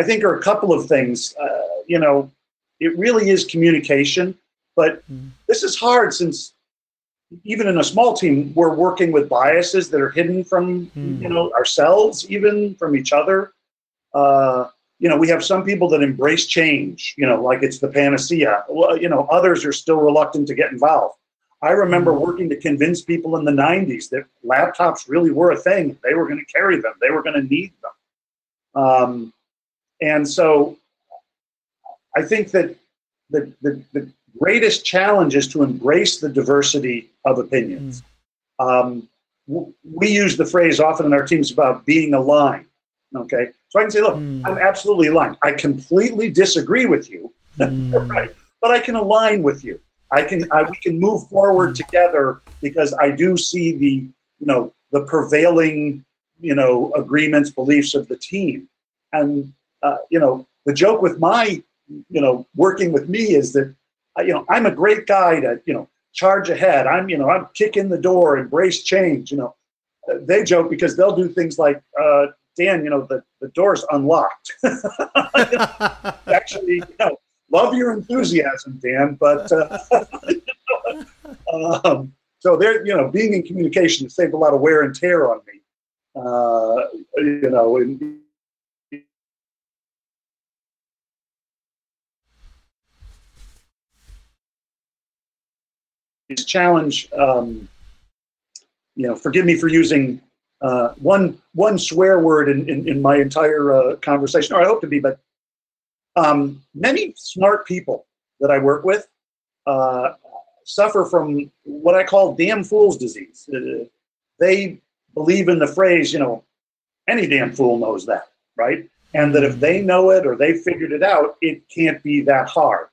I think are a couple of things. Uh, you know, it really is communication, but mm. this is hard since even in a small team, we're working with biases that are hidden from mm. you know ourselves, even from each other. Uh, you know, we have some people that embrace change, you know, like it's the panacea. Well, you know, others are still reluctant to get involved. I remember mm. working to convince people in the 90s that laptops really were a thing. They were going to carry them, they were going to need them. Um, and so I think that the, the, the greatest challenge is to embrace the diversity of opinions. Mm. Um, w- we use the phrase often in our teams about being aligned. Okay, so I can say, look, mm. I'm absolutely aligned. I completely disagree with you, mm. right? But I can align with you. I can, I, we can move forward hmm. together because I do see the, you know, the prevailing, you know, agreements, beliefs of the team, and uh, you know, the joke with my, you know, working with me is that you know, I'm a great guy to, you know, charge ahead. I'm, you know, I'm kicking the door, embrace change. You know, they joke because they'll do things like, uh, Dan, you know, the, the door's unlocked. Actually, you know, love your enthusiasm, Dan, but uh, um, so they're, you know, being in communication has saved a lot of wear and tear on me. Uh, you know, and, challenge. Um, you know, forgive me for using uh, one one swear word in, in, in my entire uh, conversation, or I hope to be, but um, many smart people that I work with uh, suffer from what I call damn fool's disease. Uh, they believe in the phrase, you know, any damn fool knows that, right? And that if they know it or they figured it out, it can't be that hard.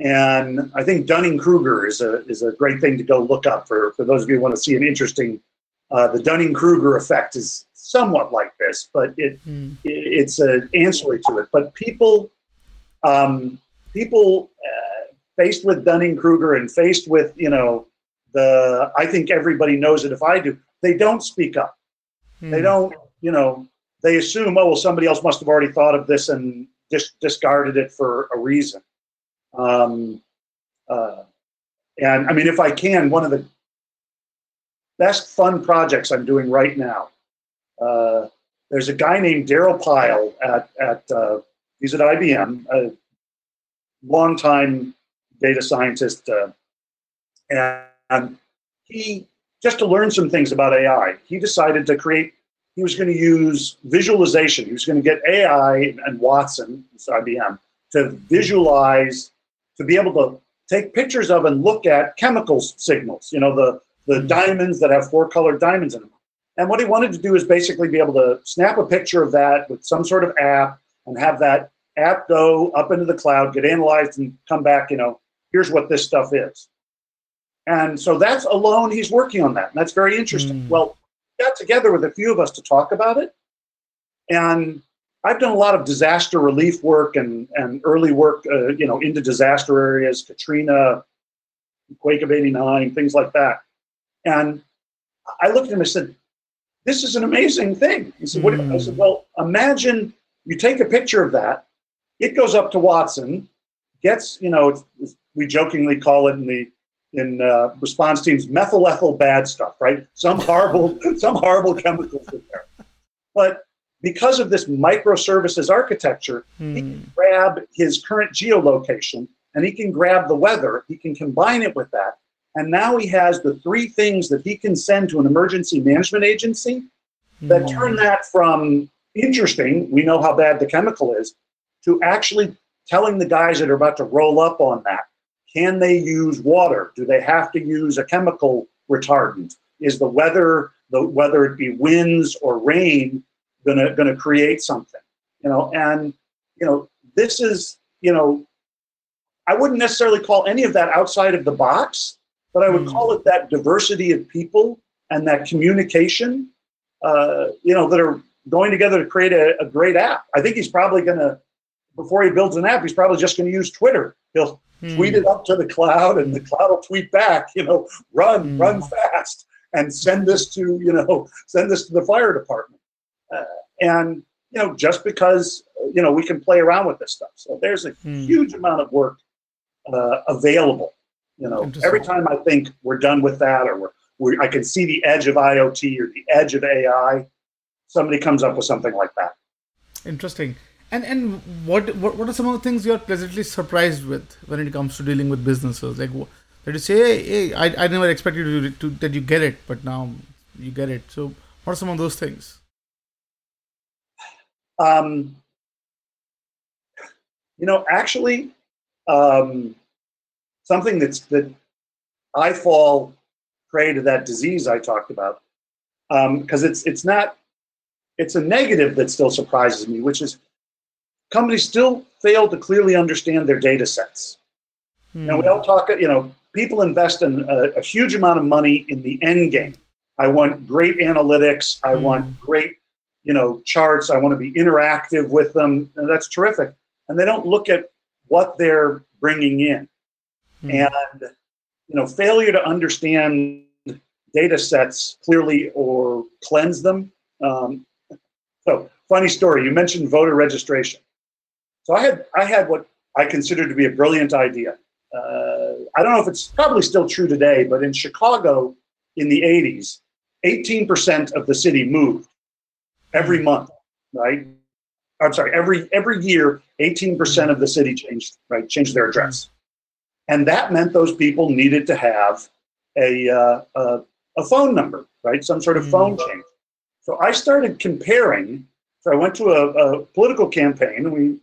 And I think Dunning Kruger is a is a great thing to go look up for for those of you who want to see an interesting. Uh, the Dunning Kruger effect is somewhat like this, but it, mm. it it's an ancillary to it. But people um, people uh, faced with Dunning Kruger and faced with you know the I think everybody knows it if I do they don't speak up. Mm. They don't you know they assume oh well somebody else must have already thought of this and dis- discarded it for a reason. Um, uh, and I mean, if I can, one of the best fun projects I'm doing right now. Uh, there's a guy named Daryl Pyle at at uh, he's at IBM, a longtime data scientist, uh, and, and he just to learn some things about AI. He decided to create. He was going to use visualization. He was going to get AI and Watson, it's IBM, to visualize to be able to take pictures of and look at chemical signals, you know, the, the mm-hmm. diamonds that have four colored diamonds in them. And what he wanted to do is basically be able to snap a picture of that with some sort of app and have that app go up into the cloud, get analyzed, and come back, you know, here's what this stuff is. And so that's alone, he's working on that. And that's very interesting. Mm. Well, got together with a few of us to talk about it. And I've done a lot of disaster relief work and, and early work, uh, you know, into disaster areas, Katrina, Quake of 89, things like that. And I looked at him and said, this is an amazing thing. He said, what? I said, well, imagine you take a picture of that. It goes up to Watson, gets, you know, it's, it's, we jokingly call it in the in uh, response teams methyl ethyl bad stuff, right? Some horrible, some horrible chemicals in there. But because of this microservices architecture, he can hmm. grab his current geolocation and he can grab the weather, he can combine it with that. And now he has the three things that he can send to an emergency management agency that hmm. turn that from interesting, we know how bad the chemical is, to actually telling the guys that are about to roll up on that can they use water? Do they have to use a chemical retardant? Is the weather, the whether it be winds or rain, gonna gonna create something? You know, and you know, this is, you know, I wouldn't necessarily call any of that outside of the box, but I would call it that diversity of people and that communication, uh, you know, that are going together to create a, a great app. I think he's probably gonna, before he builds an app, he's probably just gonna use Twitter. He'll mm. tweet it up to the cloud and the cloud will tweet back, you know, run, mm. run fast and send this to, you know, send this to the fire department. Uh, and, you know, just because, you know, we can play around with this stuff. So there's a mm. huge amount of work uh, available. You know, every time I think we're done with that or we're, we're, I can see the edge of IoT or the edge of AI, somebody comes up with something like that. Interesting. And and what, what what are some of the things you're pleasantly surprised with when it comes to dealing with businesses? Like that you say, hey, hey I, I never expected you to, to, that you get it, but now you get it. So what are some of those things? Um, you know, actually, um, something that's that I fall prey to that disease I talked about because um, it's it's not it's a negative that still surprises me, which is companies still fail to clearly understand their data sets. Hmm. Now, we all talk, you know, people invest in a, a, huge amount of money in the end game. I want great analytics. I hmm. want great, you know, charts. I want to be interactive with them. And that's terrific. And they don't look at what they're bringing in. Hmm. And, you know, failure to understand data sets clearly or cleanse them. Um, so, funny story. You mentioned voter registration. So I had I had what I considered to be a brilliant idea. Uh, I don't know if it's probably still true today, but in Chicago in the 80s, 18% of the city moved every hmm. month, right? I'm sorry, every every year, 18% of the city changed, right, changed their address. And that meant those people needed to have a, uh, a, a, phone number, right? Some sort of phone change. So I started comparing. So I went to a, a political campaign. We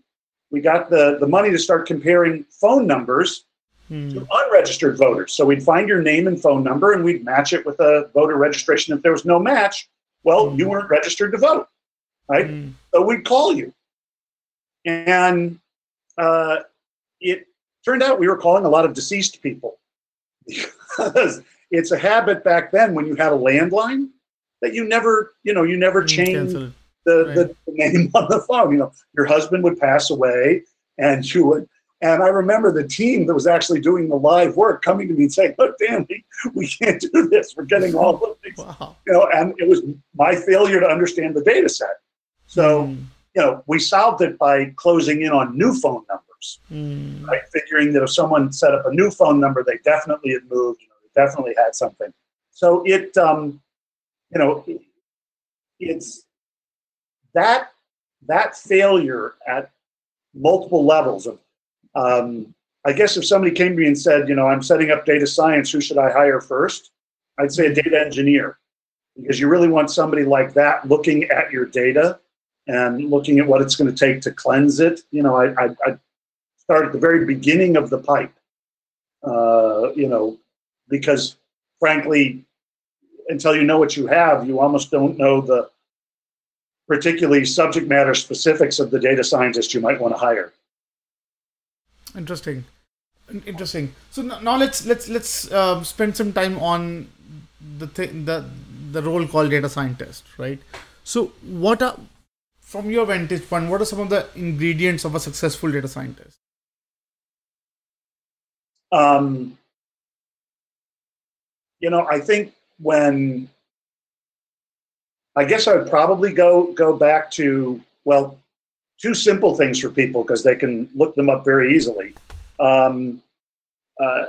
we got the, the money to start comparing phone numbers hmm. to unregistered voters. So we'd find your name and phone number and we'd match it with a voter registration. If there was no match, well, hmm. you weren't registered to vote, right? Hmm. So we'd call you. And uh, it turned out we were calling a lot of deceased people because it's a habit back then when you had a landline that you never, you know, you never changed the, right. the, the name on the phone. You know, your husband would pass away, and you would. And I remember the team that was actually doing the live work coming to me and saying, "Look, Dan, we, we can't do this. We're getting all of these." Wow. You know, and it was my failure to understand the data set. So, mm. you know, we solved it by closing in on new phone numbers, mm. right? Figuring that if someone set up a new phone number, they definitely had moved. You know, they definitely had something. So it, um, you know, it, it's that that failure at multiple levels of um, I guess if somebody came to me and said, you know, I'm setting up data science, who should I hire first? I'd say a data engineer because you really want somebody like that looking at your data and looking at what it's going to take to cleanse it. You know, I, I, I start at the very beginning of the pipe, uh, you know, because frankly, until you know what you have, you almost don't know the particularly subject matter specifics of the data scientist you might want to hire. Interesting, interesting. So now let's let's let's uh, spend some time on the th- the the role called data scientist, right? So what are from your vantage point, what are some of the ingredients of a successful data scientist? Um, you know, I think when I guess I would probably go go back to well, two simple things for people because they can look them up very easily. Um, uh,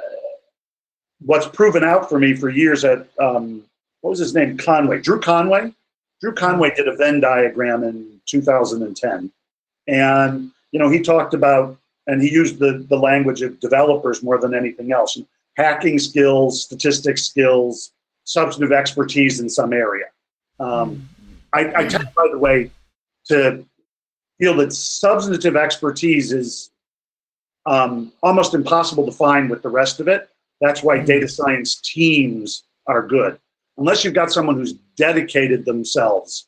what's proven out for me for years at um, what was his name Conway Drew Conway. Drew Conway did a Venn diagram in 2010, and you know he talked about and he used the the language of developers more than anything else. Hacking skills, statistics skills, substantive expertise in some area. Um, I, I tend, by the way, to feel that substantive expertise is um, almost impossible to find with the rest of it. That's why data science teams are good. Unless you've got someone who's dedicated themselves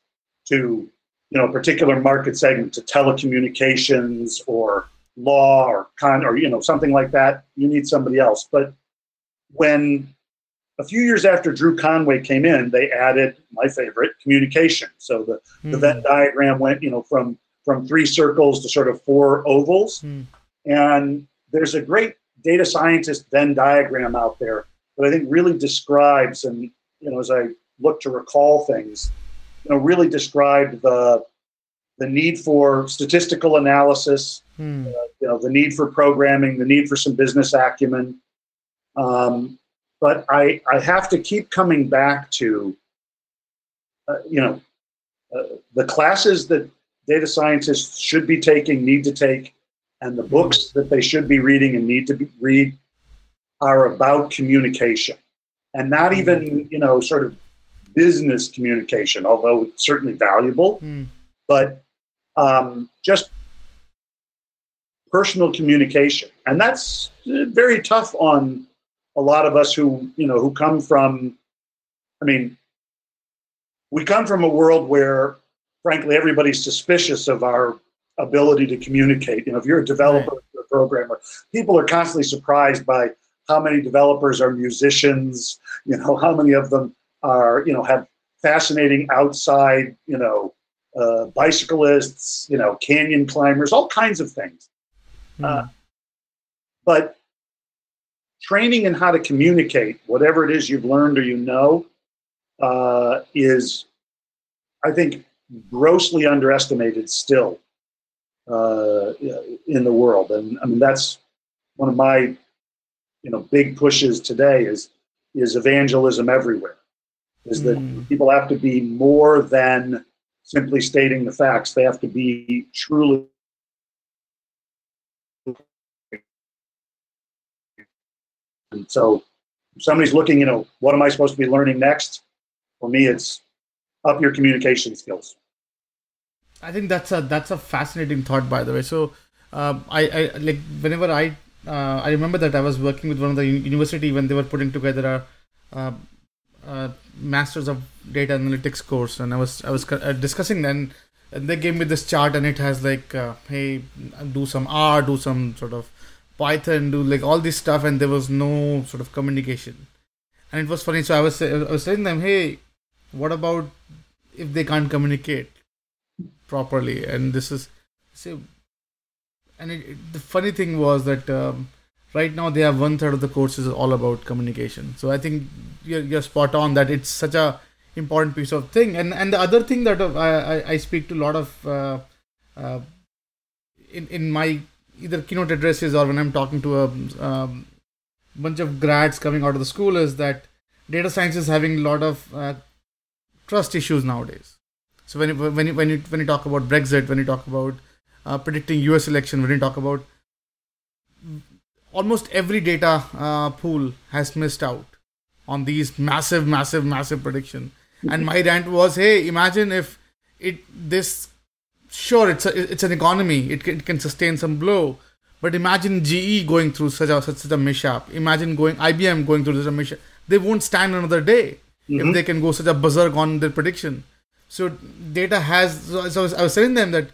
to you know a particular market segment, to telecommunications or law or con or you know something like that, you need somebody else. But when a few years after Drew Conway came in, they added my favorite communication. So the, mm-hmm. the Venn diagram went, you know, from from three circles to sort of four ovals. Mm. And there's a great data scientist Venn diagram out there that I think really describes, and you know, as I look to recall things, you know, really described the the need for statistical analysis, mm. uh, you know, the need for programming, the need for some business acumen, um, but I, I have to keep coming back to, uh, you know, uh, the classes that data scientists should be taking, need to take, and the books that they should be reading and need to be, read are about communication. And not even, you know, sort of business communication, although it's certainly valuable, mm. but um, just personal communication. And that's very tough on a lot of us who you know who come from i mean we come from a world where frankly everybody's suspicious of our ability to communicate you know if you're a developer right. or a programmer people are constantly surprised by how many developers are musicians you know how many of them are you know have fascinating outside you know uh, bicyclists you know canyon climbers all kinds of things mm. uh, but training in how to communicate, whatever it is you've learned or you know, uh, is, I think, grossly underestimated still uh, in the world. And I mean, that's one of my, you know, big pushes today is is evangelism everywhere. Is that mm. people have to be more than simply stating the facts. They have to be truly And so if somebody's looking, you know, what am I supposed to be learning next? For me, it's up your communication skills. I think that's a that's a fascinating thought, by the way. So, uh, I, I like whenever I uh, I remember that I was working with one of the university when they were putting together a, a, masters of data analytics course, and I was I was uh, discussing then, and they gave me this chart, and it has like, uh, hey, do some R, do some sort of Python, do like all this stuff, and there was no sort of communication. And it was funny. So I was I was telling them, hey, what about if they can't communicate properly? And this is say, and it, it, the funny thing was that um, right now they have one third of the courses all about communication. So I think you're, you're spot on that it's such a important piece of thing. And and the other thing that I I, I speak to a lot of uh, uh, in in my either keynote addresses or when I'm talking to a um, bunch of grads coming out of the school is that data science is having a lot of uh, trust issues nowadays. So when you, when you, when you when you talk about Brexit, when you talk about uh, predicting U.S. election, when you talk about almost every data uh, pool has missed out on these massive, massive, massive prediction. And my rant was, hey, imagine if it this sure it's a, it's an economy it can, it can sustain some blow but imagine GE going through such a such, such a mishap imagine going IBM going through such a mishap they won't stand another day mm-hmm. if they can go such a berserk on their prediction so data has so I was, I was telling them that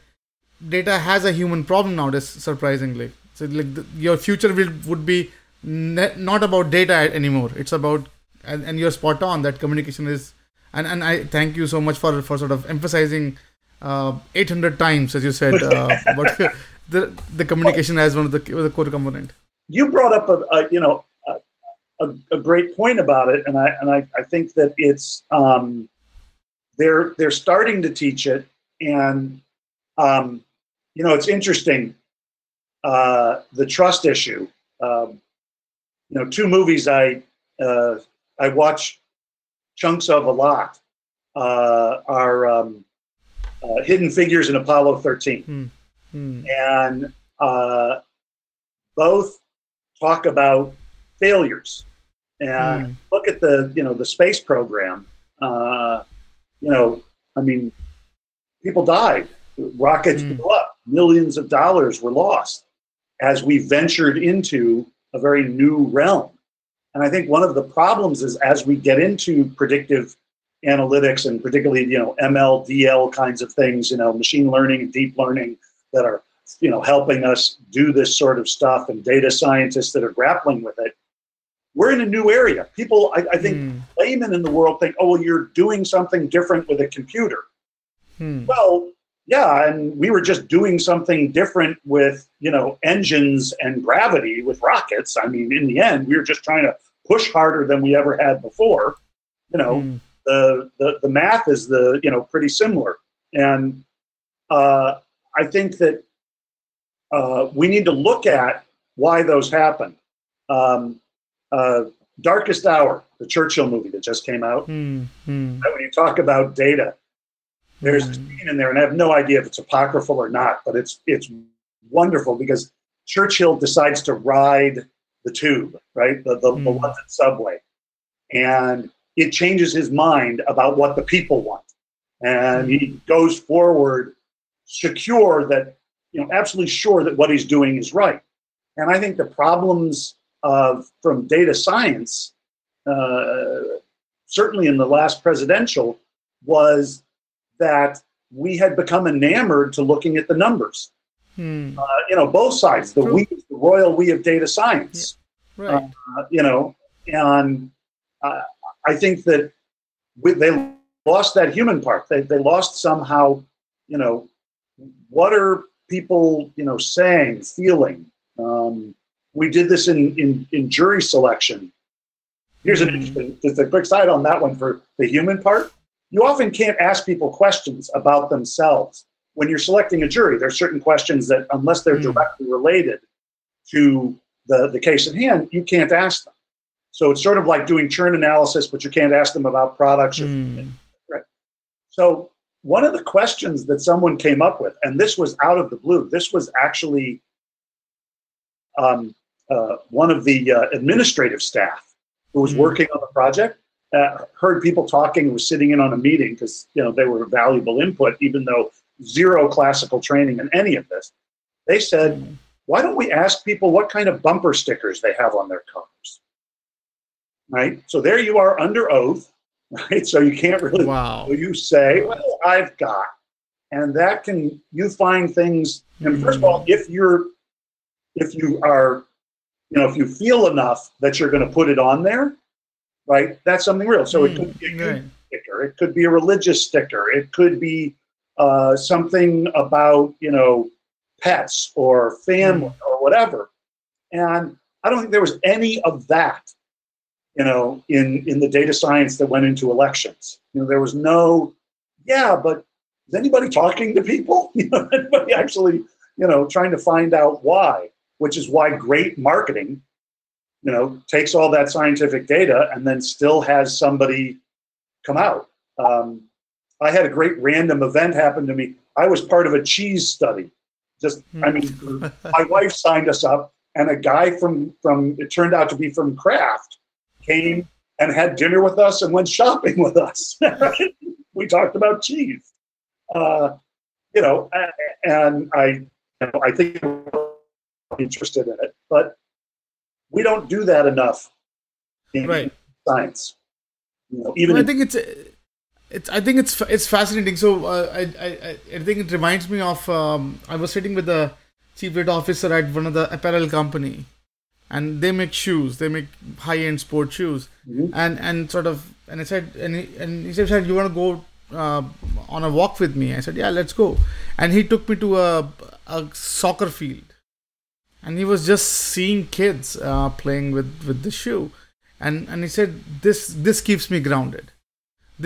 data has a human problem nowadays surprisingly so like the, your future will would be ne- not about data anymore it's about and, and you're spot on that communication is and, and I thank you so much for for sort of emphasizing uh, 800 times, as you said, uh, but the the communication as one of the, the core component. You brought up a, a you know a, a, great point about it, and I and I, I think that it's um, they're they're starting to teach it, and um, you know it's interesting uh, the trust issue. Um, you know, two movies I uh, I watch chunks of a lot uh, are um, uh, Hidden Figures and Apollo 13, Hmm. Hmm. and uh, both talk about failures. And Hmm. look at the you know the space program. Uh, you know, I mean, people died. Rockets Mm. blew up. Millions of dollars were lost as we ventured into a very new realm. And I think one of the problems is as we get into predictive analytics and particularly you know ML, DL kinds of things, you know, machine learning and deep learning that are you know helping us do this sort of stuff, and data scientists that are grappling with it. We're in a new area. People, I, I think, Hmm. laymen in the world think, oh, well, you're doing something different with a computer. Hmm. Well, yeah, and we were just doing something different with, you know, engines and gravity with rockets. I mean, in the end, we were just trying to push harder than we ever had before. You know, Hmm. the, the the math is the you know pretty similar, and uh, I think that uh, we need to look at why those happen. Um, uh, Darkest Hour, the Churchill movie that just came out. Hmm. Hmm. When you talk about data, there's a Hmm. scene in there, and I have no idea if it's apocryphal or not, but it's it's wonderful because Churchill decides to ride the tube, right, the the, the Mm. London subway, and it changes his mind about what the people want, and he goes forward secure that you know absolutely sure that what he's doing is right, and I think the problems of from data science, uh, certainly in the last presidential, was that we had become enamored to looking at the numbers. Hmm. Uh, you know, both sides, the True. we, the royal we of data science. Right. Uh, you know, and uh, I think that we, they lost that human part. They they lost somehow. You know, what are people you know saying, feeling? Um, we did this in, in in jury selection. Here's an Mhm. interesting, just a quick side on that one for the human part. You often can't ask people questions about themselves when you're selecting a jury. There are certain questions that, unless they're Mm. directly related to the, the case at hand, you can't ask them. So it's sort of like doing churn analysis, but you can't ask them about products. Or, Hmm. So one of the questions that someone came up with, and this was out of the blue, this was actually um, uh, one of the uh, administrative staff who was Mm. working on the project. Uh, heard people talking, and was sitting in on a meeting because you know they were valuable input, even though zero classical training in any of this. They said, Hmm. why don't we ask people what kind of bumper stickers they have on their cars? Right? So there you are under oath, right? So you can't really Wow. you say, well, I've got, and that can you find things. And first of all, if you're, if you are, you know, if you feel enough that you're going to put it on there, right? That's something real. So it could be a Hmm. Right. sticker, it could be a religious sticker, it could be uh, something about you know pets or family or whatever. And I don't think there was any of that, you know, in in the data science that went into elections. You know, there was no, yeah, but is anybody talking to people? You know, anybody actually, you know, trying to find out why? Which is why great marketing, you know, takes all that scientific data and then still has somebody come out. Um, I had a great random event happen to me. I was part of a cheese study. Just, I mean, my wife signed us up, and a guy from from it turned out to be from Kraft came and had dinner with us and went shopping with us. we talked about cheese, uh, you know, and I, you know, I think interested in it, but we don't do that enough in Right. science. You know, even Well, I think it's it's I think it's it's fascinating. So uh, I, I I- think it reminds me of um, I was sitting with the chief data officer at one of the apparel company, and they make shoes. They make high end sport shoes, Mhm. and and sort of and I said and he, and he said, "You want to go uh, on a walk with me?" I said, "Yeah, let's go." And he took me to a a soccer field, and he was just seeing kids uh, playing with with the shoe, and and he said, "This this keeps me grounded."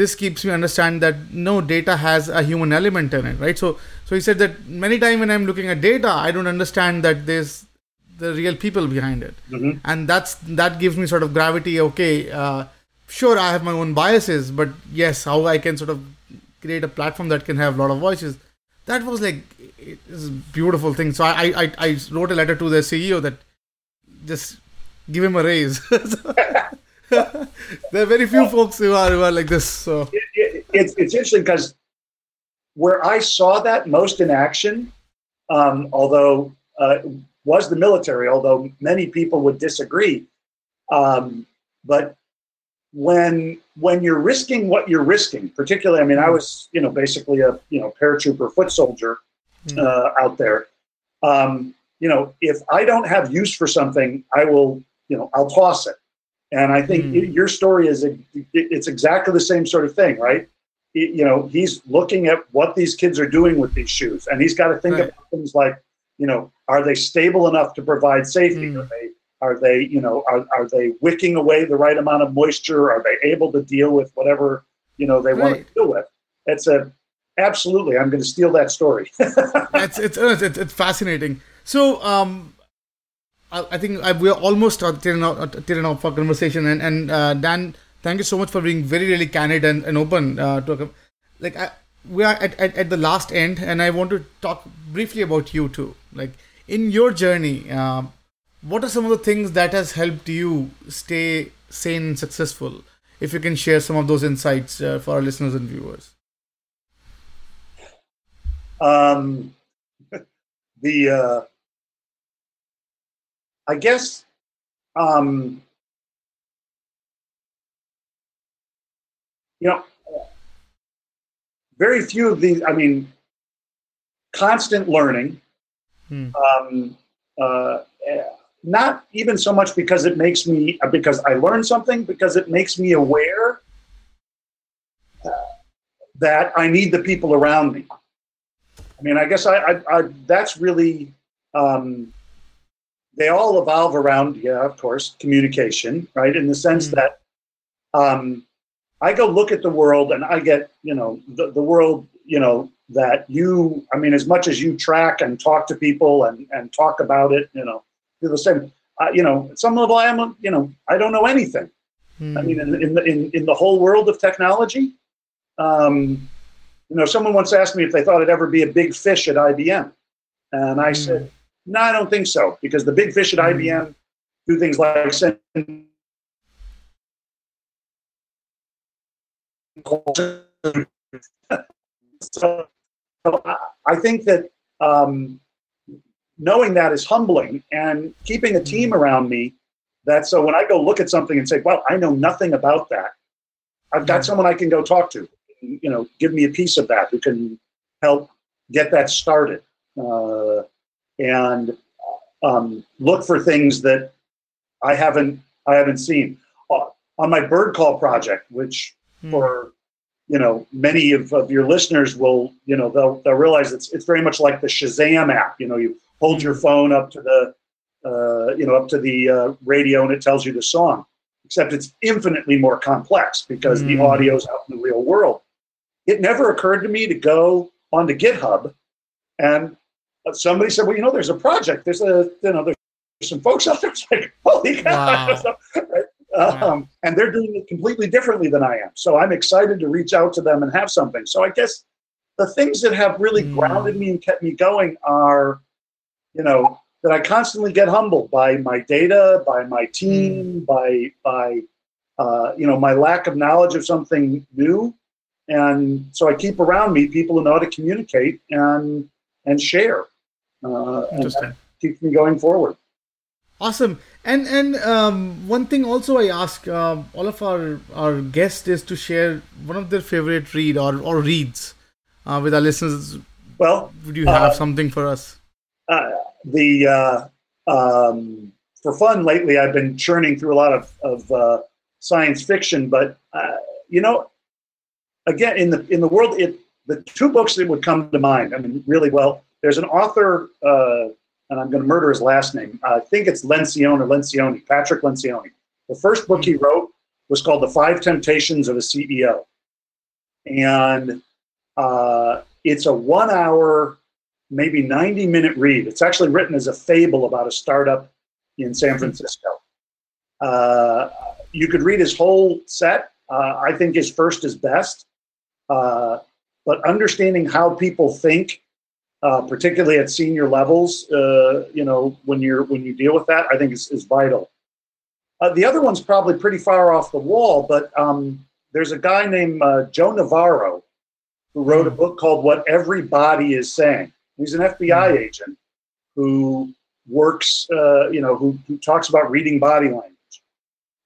this keeps me understand that no data has a human element in it right so so he said that many time when i'm looking at data i don't understand that there's the real people behind it Mhm. and that's that gives me sort of gravity okay uh, sure i have my own biases but yes how i can sort of create a platform that can have a lot of voices that was like it is a beautiful thing so i i, I wrote a letter to the ceo that just give him a raise there are very few folks who are, who are like this so it, it, it's, it's interesting because where I saw that most in action, um, although uh, was the military, although many people would disagree. Um, but when when you're risking what you're risking, particularly, I mean, I was you know basically a you know paratrooper foot soldier uh, out there. Um, you know, if I don't have use for something, I will you know I'll toss it. And I think Hmm. y- your story is a, it's exactly the same sort of thing, right? Y- You know, he's looking at what these kids are doing with these shoes, and he's got to think Right. about things like, you know, are they stable enough to provide safety? Hmm. Are they are they you know are, are they wicking away the right amount of moisture? Are they able to deal with whatever you know they want to deal with? It's a absolutely. I'm going to steal that story. it's, it's it's it's it's fascinating. So um, I, I think I, we're almost tearing at tearing for conversation. And and uh, Dan, thank you so much for being very really candid and, and open uh, to like I, we are at, at at the last end, and I want to talk briefly about you too. Like in your journey, um, what are some of the things that has helped you stay sane and successful? If you can share some of those insights uh, for our listeners and viewers. Um, the uh, I guess um, you know very few of these. I mean, constant learning. Hmm. Um, uh, not even so much because it makes me because I learn something, because it makes me aware uh, that I need the people around me. I mean, I guess I, I, I that's really um, they all evolve around, yeah, of course, communication, right? In the sense Mm. that um, I go look at the world and I get, you know, the, the world, you know, that you, I mean, as much as you track and talk to people and, and talk about it, you know, do the same. Uh, you know, at some level, I am, you know, I don't know anything. Hmm. I mean, in, in, the, in, in the whole world of technology, um, you know, someone once asked me if they thought I'd ever be a big fish at IBM. And I Hmm. said, no, I don't think so, because the big fish at Hmm. IBM do things like send so, I- think that um, knowing that is humbling and keeping a team around me that so when I go look at something and say, well, I know nothing about that, I've got Mhm. someone I can go talk to, you know, give me a piece of that who can help get that started uh, and um, look for things that I haven't I haven't seen uh, on my bird call project, which Hmm. for you know many of, of your listeners will you know they'll they'll realize it's it's very much like the Shazam app. You know, you hold your phone up to the uh, you know up to the uh, radio and it tells you the song. Except it's infinitely more complex because the Mm. audio's out in the real world. It never occurred to me to go onto GitHub and somebody said, "Well, you know, there's a project. There's a you know there's some folks out there." It's like, holy cow! Wow. Right? Um, and they're doing it completely differently than I am. So I'm excited to reach out to them and have something. So I guess the things that have really Mm. grounded me and kept me going are, you know, that I constantly get humbled by my data, by my team, by by uh, you know my lack of knowledge of something new, and so I keep around me people who know how to communicate and and share. Uh, and Interesting. that keeps me going forward. Awesome. And and um, one thing also I ask um, all of our our guests is to share one of their favorite read or or reads uh, with our listeners. Well, Would you have Uh, something for us? uh, the uh, um, for fun lately, I've been churning through a lot of, of uh, science fiction, but uh, you know, again, in the in the world, it the two books that would come to mind. I mean, really well. There's an author, uh, and I'm going to murder his last name. I think it's Lencioni or Lencioni, Patrick Lencioni. The first book he wrote was called The Five Temptations of a CEO, and uh, it's a one hour, maybe 90 minute read. It's actually written as a fable about a startup in San Francisco. Uh, you could read his whole set. Uh, I think his first is best. Uh, but understanding how people think, uh, particularly at senior levels, uh, you know, when you're when you deal with that, I think is, is vital. Uh, the other one's probably pretty far off the wall, but um, there's a guy named uh, Joe Navarro who wrote a hmm. book called What Everybody Is Saying. He's an FBI hmm. agent who works, uh, you know, who, who talks about reading body language.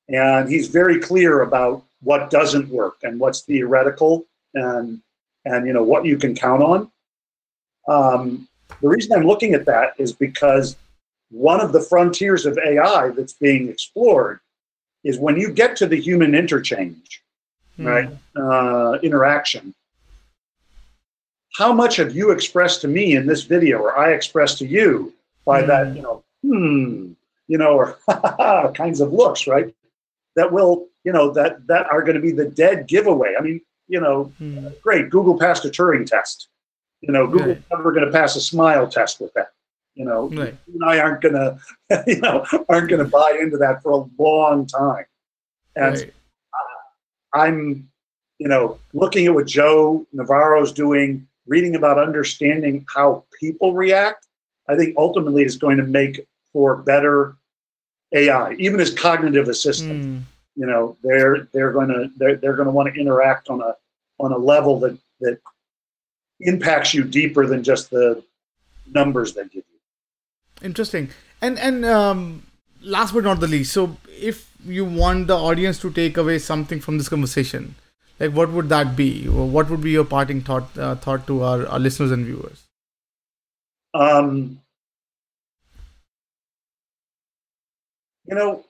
And he's very clear about what doesn't work and what's theoretical and, and you know, what you can count on. Um, the reason I'm looking at that is because one of the frontiers of AI that's being explored is when you get to the human interchange, mm. right? Uh, interaction. How much have you expressed to me in this video, or I expressed to you by mm. that, you know, hmm, you know, or kinds of looks, right? That will, you know, that that are going to be the dead giveaway. I mean, you know, mm. great. Google passed a Turing test. You know, Google's right. never going to pass a smile test with that. You know, right. you and I aren't gonna, you know, aren't gonna buy into that for a long time. And right. I'm, you know, looking at what Joe Navarro's doing, reading about understanding how people react. I think ultimately is going to make for better AI, even as cognitive assistant. Mm. You know, they're they're going to they're, they're going to want to interact on a on a level that that impacts you deeper than just the numbers they give you. Interesting. And and um, last but not the least, so if you want the audience to take away something from this conversation, like what would that be? What would be your parting thought uh, thought to our, our listeners and viewers? Um, you know,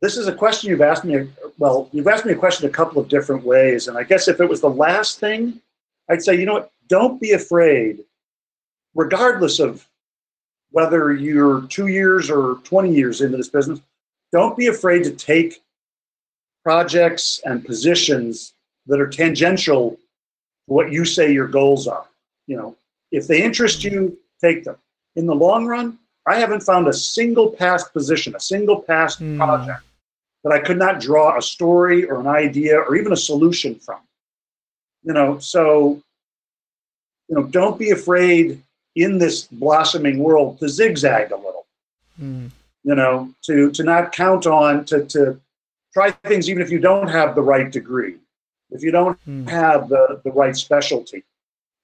this is a question you've asked me. Well, you've asked me a question a couple of different ways, and I guess if it was the last thing, I'd say, you know what? Don't be afraid, regardless of whether you're two years or 20 years into this business, don't be afraid to take projects and positions that are tangential to what you say your goals are. You know, if they interest you, take them. In the long run, I haven't found a single past position, a single past mm. project that I could not draw a story or an idea or even a solution from. You know, so you know, don't be afraid in this blossoming world to zigzag a little. Mm. You know, to to not count on to to try things even if you don't have the right degree, if you don't mm. have the the right specialty,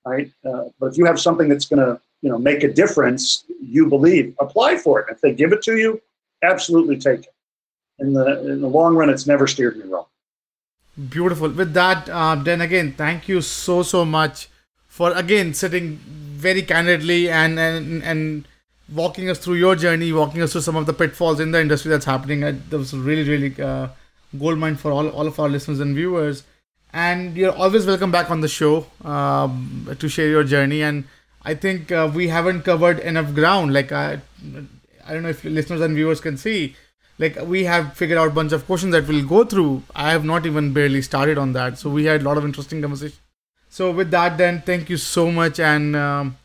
right? Uh, but if you have something that's going to you know make a difference, you believe, apply for it. If they give it to you, absolutely take it. In the in the long run, it's never steered me wrong. Beautiful. With that, uh, then again, thank you so so much for again sitting very candidly and and and walking us through your journey, walking us through some of the pitfalls in the industry that's happening. That was really really uh, gold mine for all all of our listeners and viewers. And you're always welcome back on the show um, to share your journey. And I think uh, we haven't covered enough ground. Like I, I don't know if listeners and viewers can see. Like we have figured out a bunch of questions that we'll go through. I have not even barely started on that. So we had a lot of interesting conversation. So with that, then thank you so much and um,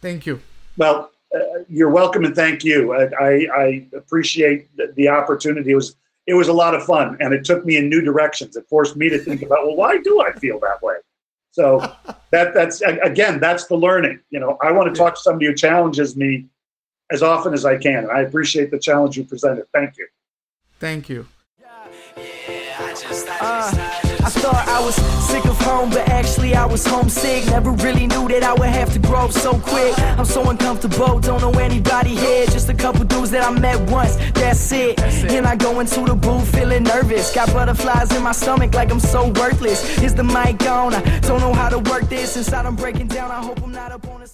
thank you. Well, uh, you're welcome and thank you. I, I, I appreciate the, the opportunity. It was it was a lot of fun and it took me in new directions. It forced me to think about well, why do I feel that way? So that that's again that's the learning. You know, I want to talk to somebody who challenges me as often as I can, and I appreciate the challenge you presented. Thank you. Thank you. Uh, I thought I was sick of home, but actually I was homesick. Never really knew that I would have to grow up so quick. I'm so uncomfortable, don't know anybody here. Just a couple dudes that I met once, that's it. That's it. And I go into the booth feeling nervous. Got butterflies in my stomach like I'm so worthless. Is the mic on? I don't know how to work this. Inside I'm breaking down, I hope I'm not up on a